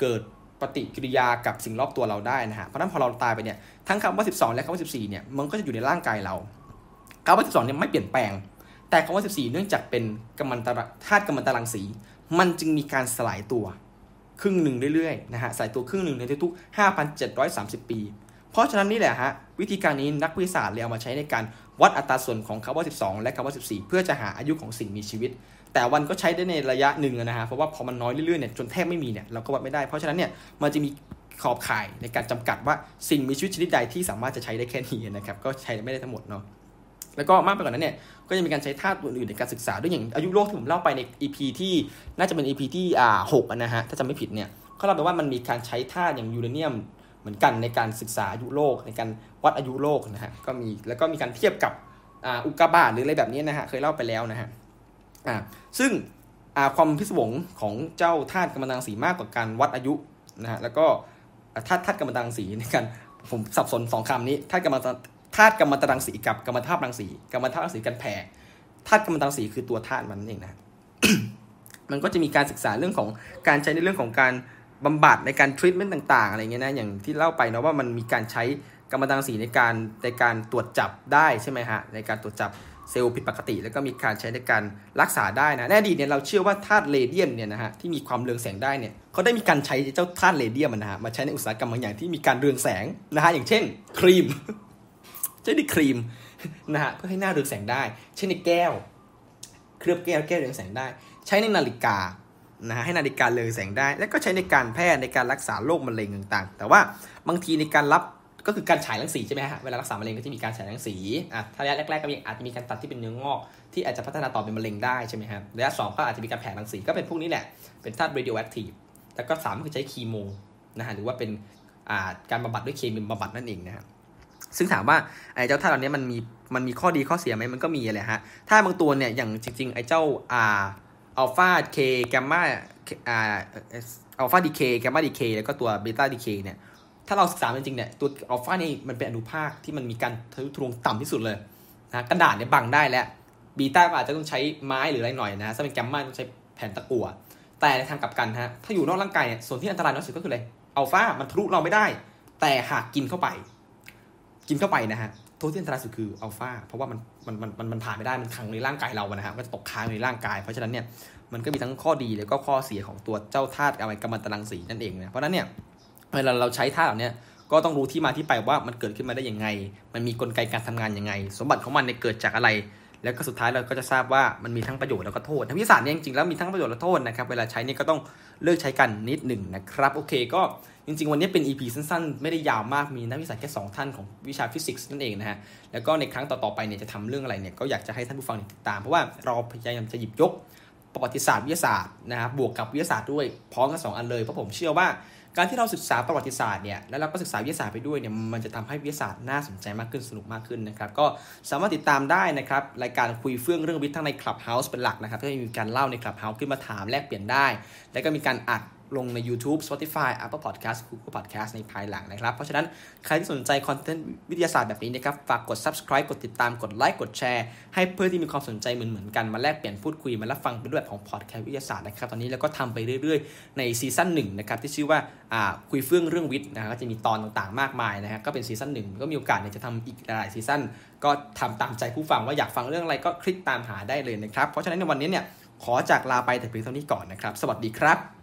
เกิดปฏิกิริยากับสิ่งรอบตัวเราได้นะฮะเพราะนั้นพอเราตายไปเนี่ยทั้งคาร์บอน12 และคาร์บอน14เนี่ยมันก็จะอยู่ในร่างกายเรา คาร์บอน12เนี่ยไม่เปลี่ยนแปลง แต่คาร์บอน14 เนื่องจากเป็นกัมมันตรัธาตุกัมมันตรังสี มันจึงมีการสลายตัว ครึ่งหนึ่งเรื่อยๆนะฮะสลายตัวครึ่งหนึ่งในทุกๆ5,730 ปี เพราะฉะนั้นนี่แหละฮะวิธีการนี้นักวิทยาศาสตร์เลยเอามาใช้ในการวัดอัตราส่วนของคาร์บอน12 และคาร์บอน14 เพื่อจะหาอายุของสิ่งมีชีวิต แต่มันก็ใช้ได้ในระยะหนึ่งนะฮะเพราะว่าพอมันน้อยเรื่อยๆเนี่ยจนแทบไม่มีเนี่ยเราก็วัดไม่ได้ เพราะฉะนั้นเนี่ยมันจะมีขอบข่ายในการจำกัดว่าสิ่งมีชีวิตชนิดใดที่สามารถจะใช้ได้แค่นี้นะครับก็ใช้ไม่ได้ทั้งหมดเนาะ แล้วก็มากไปกว่านั้นเนี่ยก็จะมีการใช้ธาตุอื่นในการศึกษาด้วยอย่างอายุโลกที่ผมเล่าไปใน EP ที่น่าจะเป็น EP ที่อ่าหกนะฮะถ้าจำไม่ผิดเนี่ยเขาเล่าไปว่ามันมีการใช้ธาตุอย่างยูเรเนียมเหมือนกันในการศึกษาอายุโลก ในการวัดอายุโลกนะฮะก็มีแล้วก็มีการเทียบกับอ่าอุกกาบาตหรืออะไรแบบนี้นะฮะเคยเล่าไปแล้วนะฮะอ่าซึ่งอ่าความพิศวงของเจ้าธาตุกัมมันตรังสีมากกว่าการวัดอายุนะฮะแล้วก็ธาตุธาตุกัมมันตรังสีในการผมสับสนสองคำนี้ธาตุกัมมัน ธาตุกัมมันตรังสีกับกัมมันธาตุรังสีกัมมันธาตุรังสีกันแผ่ธาตุกัมมันตรังสีคือตัวธาตุมันเองนะมันก็จะมีการศึกษาเรื่องของการใช้ในเรื่องของการบำบัดในการทรีทเมนต์ต่างๆอะไรเงี้ยนะอย่างที่เล่าไปเนาะว่ามันมีการใช้กัมมันตรังสีในการในการตรวจจับได้ใช่ไหมฮะในการตรวจจับเซลล์ผิดปกติ แล้วก็มีการใช้ในการรักษาได้นะในอดีเนี่ยเราเชื่อว่าธาตุเรเดียมเนี่ยนะฮะที่มีความเรืองแสงได้เนี่ยเขาได้มีการใช้เจ้าธาตุเรเดียมนะฮะมาใช้ในอุตสาหกรรมบางอย่างที่มีการเรืองแสงนะฮะอย่างเช่น ครีม ใช้ในครีมนะฮะเพื่อให้หน้าเรืองแสงได้ ใช้ในแก้ว เคลือบแก้วแก้วเรืองแสงได้ ใช้ในนาฬิกานะฮะให้นาฬิกาเรืองแสงได้ แล้วก็ใช้ในการแพทย์ในการรักษาโรคมะเร็งต่างๆ แต่ว่าบางทีในการรับก็คือการฉายรังสีใช่ไหมฮะ เวลารักษามะเร็งก็จะมีการฉายรังสี อะระยะแรกๆก็มีอาจจะมีการตัดที่เป็นเนื้องอก ที่อาจจะพัฒนาต่อเป็นมะเร็งได้ใช่ไหมครับ ระยะสองก็อาจจะมีการแผ่รังสีก็เป็นพวกนี้แหละ เป็นธาตุ radioactive แล้วก็สามก็คือใช้คีโมนะฮะ หรือว่าเป็นการบำบัดด้วยเคมีบำบัดนั่นเองนะฮะ ซึ่งถามว่าไอ้เจ้าธาตุเหล่านี้มันมีมันมีข้อดีข้อเสียไหมมันก็มีแหละฮะถ้าบางตัวเนี่ยอย่างจริง ๆ ไอ้เจ้าอ่าอัลฟา decay แกมมาอ่าอัลฟา decay แกมมา decay แล้วก็ตัวเบต้า decay เนี่ยถ้าเราศึกษาจริงๆเนี่ยตัวอัลฟานี่มันเป็นอนุภาคที่มันมีการทะลุทะลวงต่ำที่สุดเลยนะกระดาษเนี่ยบังได้แล้วบีต้าก็อาจจะต้องใช้ไม้หรืออะไรหน่อยนะถ้าเป็นแกมมาต้องใช้แผ่นตะกั่วแต่ในทางกลับกันฮะถ้าอยู่นอกร่างกายเนี่ยส่วนที่อันตรายน้อยสุดก็คืออะไรอัลฟามันทะลุเราไม่ได้ แต่หากกินเข้าไป กินเข้าไปนะฮะตัวที่อันตรายสุดคืออัลฟาเพราะว่ามันมันมันมันมันผ่านไม่ได้มันขังในร่างกายเรานะฮะก็จะตกค้างในร่างกาย เพราะฉะนั้นเนี่ยมันก็มีทั้งข้อดีแล้วก็ข้อเสียของตัวเจ้าธาตุอะไรกัมมันตรังสีนั่นเองนะเพราะฉะนั้นเนี่ยเวลาเราใช้ธาตุเหล่านี้ก็ต้องรู้ที่มาที่ไปว่ามันเกิดขึ้นมาได้ยังไง มันมีกลไกการทำงานยังไง สมบัติของมันเนี่ยเกิดจากอะไร แล้วก็สุดท้ายเราก็จะทราบว่ามันมีทั้งประโยชน์แล้วก็โทษทางวิทยาศาสตร์เนี่ยจริงๆแล้วมีทั้งประโยชน์และโทษนะครับ เวลาใช้นี่ก็ต้องเลือกใช้กันนิดหนึ่งนะครับ โอเคก็ จริงๆ วันนี้เป็น EP สั้นๆ ไม่ได้ยาวมากมีนักวิทยาศาสตร์แค่ 2 ท่านของวิชาฟิสิกส์นั่นเองนะฮะ แล้วก็ในครั้งต่อๆไปเนี่ยจะทำเรื่องอะไรเนี่ยก็อยากจะให้ท่านผู้ฟังติดตาม เพราะว่าเราพยายามจะหยิบยกประวัติศาสตร์วิทยาศาสตร์นะครับบวกกับวิทยาศาสตร์ด้วยพร้อมกันสองอันเลยเพราะผมเชื่อว่าการที่เราศึกษาประวัติศาสตร์เนี่ยแล้วเราก็ศึกษาวิทยาศาสตร์ไปด้วยเนี่ยมันจะทำให้วิทยาศาสตร์น่าสนใจมากขึ้นสนุกมากขึ้นนะครับก็สามารถติดตามได้นะครับรายการคุยเฟื่องเรื่องวิทย์ทั้งใน Clubhouse เป็นหลักนะครับก็จะมีการเล่าใน Clubhouse ขึ้นมาถามแลกเปลี่ยนได้ แล้วก็มีการอัด ลงใน YouTube Spotify Apple Podcast Google Podcast ในภายหลังนะครับ เพราะฉะนั้นใครที่สนใจคอนเทนต์วิทยาศาสตร์แบบนี้นะครับ ฝากกด subscribe กดติดตามกดไลค์กดแชร์ ให้เพื่อนที่มีความสนใจเหมือนๆกันมาแลกเปลี่ยนพูดคุยมารับฟังเป็นรูปแบบของพอดแคสต์วิทยาศาสตร์นะครับ ตอนนี้เราก็ทำไปเรื่อยๆ ในซีซั่นหนึ่งนะครับที่ชื่อว่าอ่าคุยเฟื่องเรื่องวิทย์นะก็จะมีตอนต่างๆมากมายนะฮะก็เป็นซีซั่นหนึ่งก็มีโอกาสเนี่ยจะทำอีกหลายซีซั่นก็ทำตามใจผู้ฟังว่าอยากฟังเรื่องอะไรก็คลิกตามหาได้เลยนะครับเพราะฉะนั้นในวันนี้เนี่ยขอจากลาไปแต่เพียงเท่านี้ก่อนนะครับ สวัสดีครับ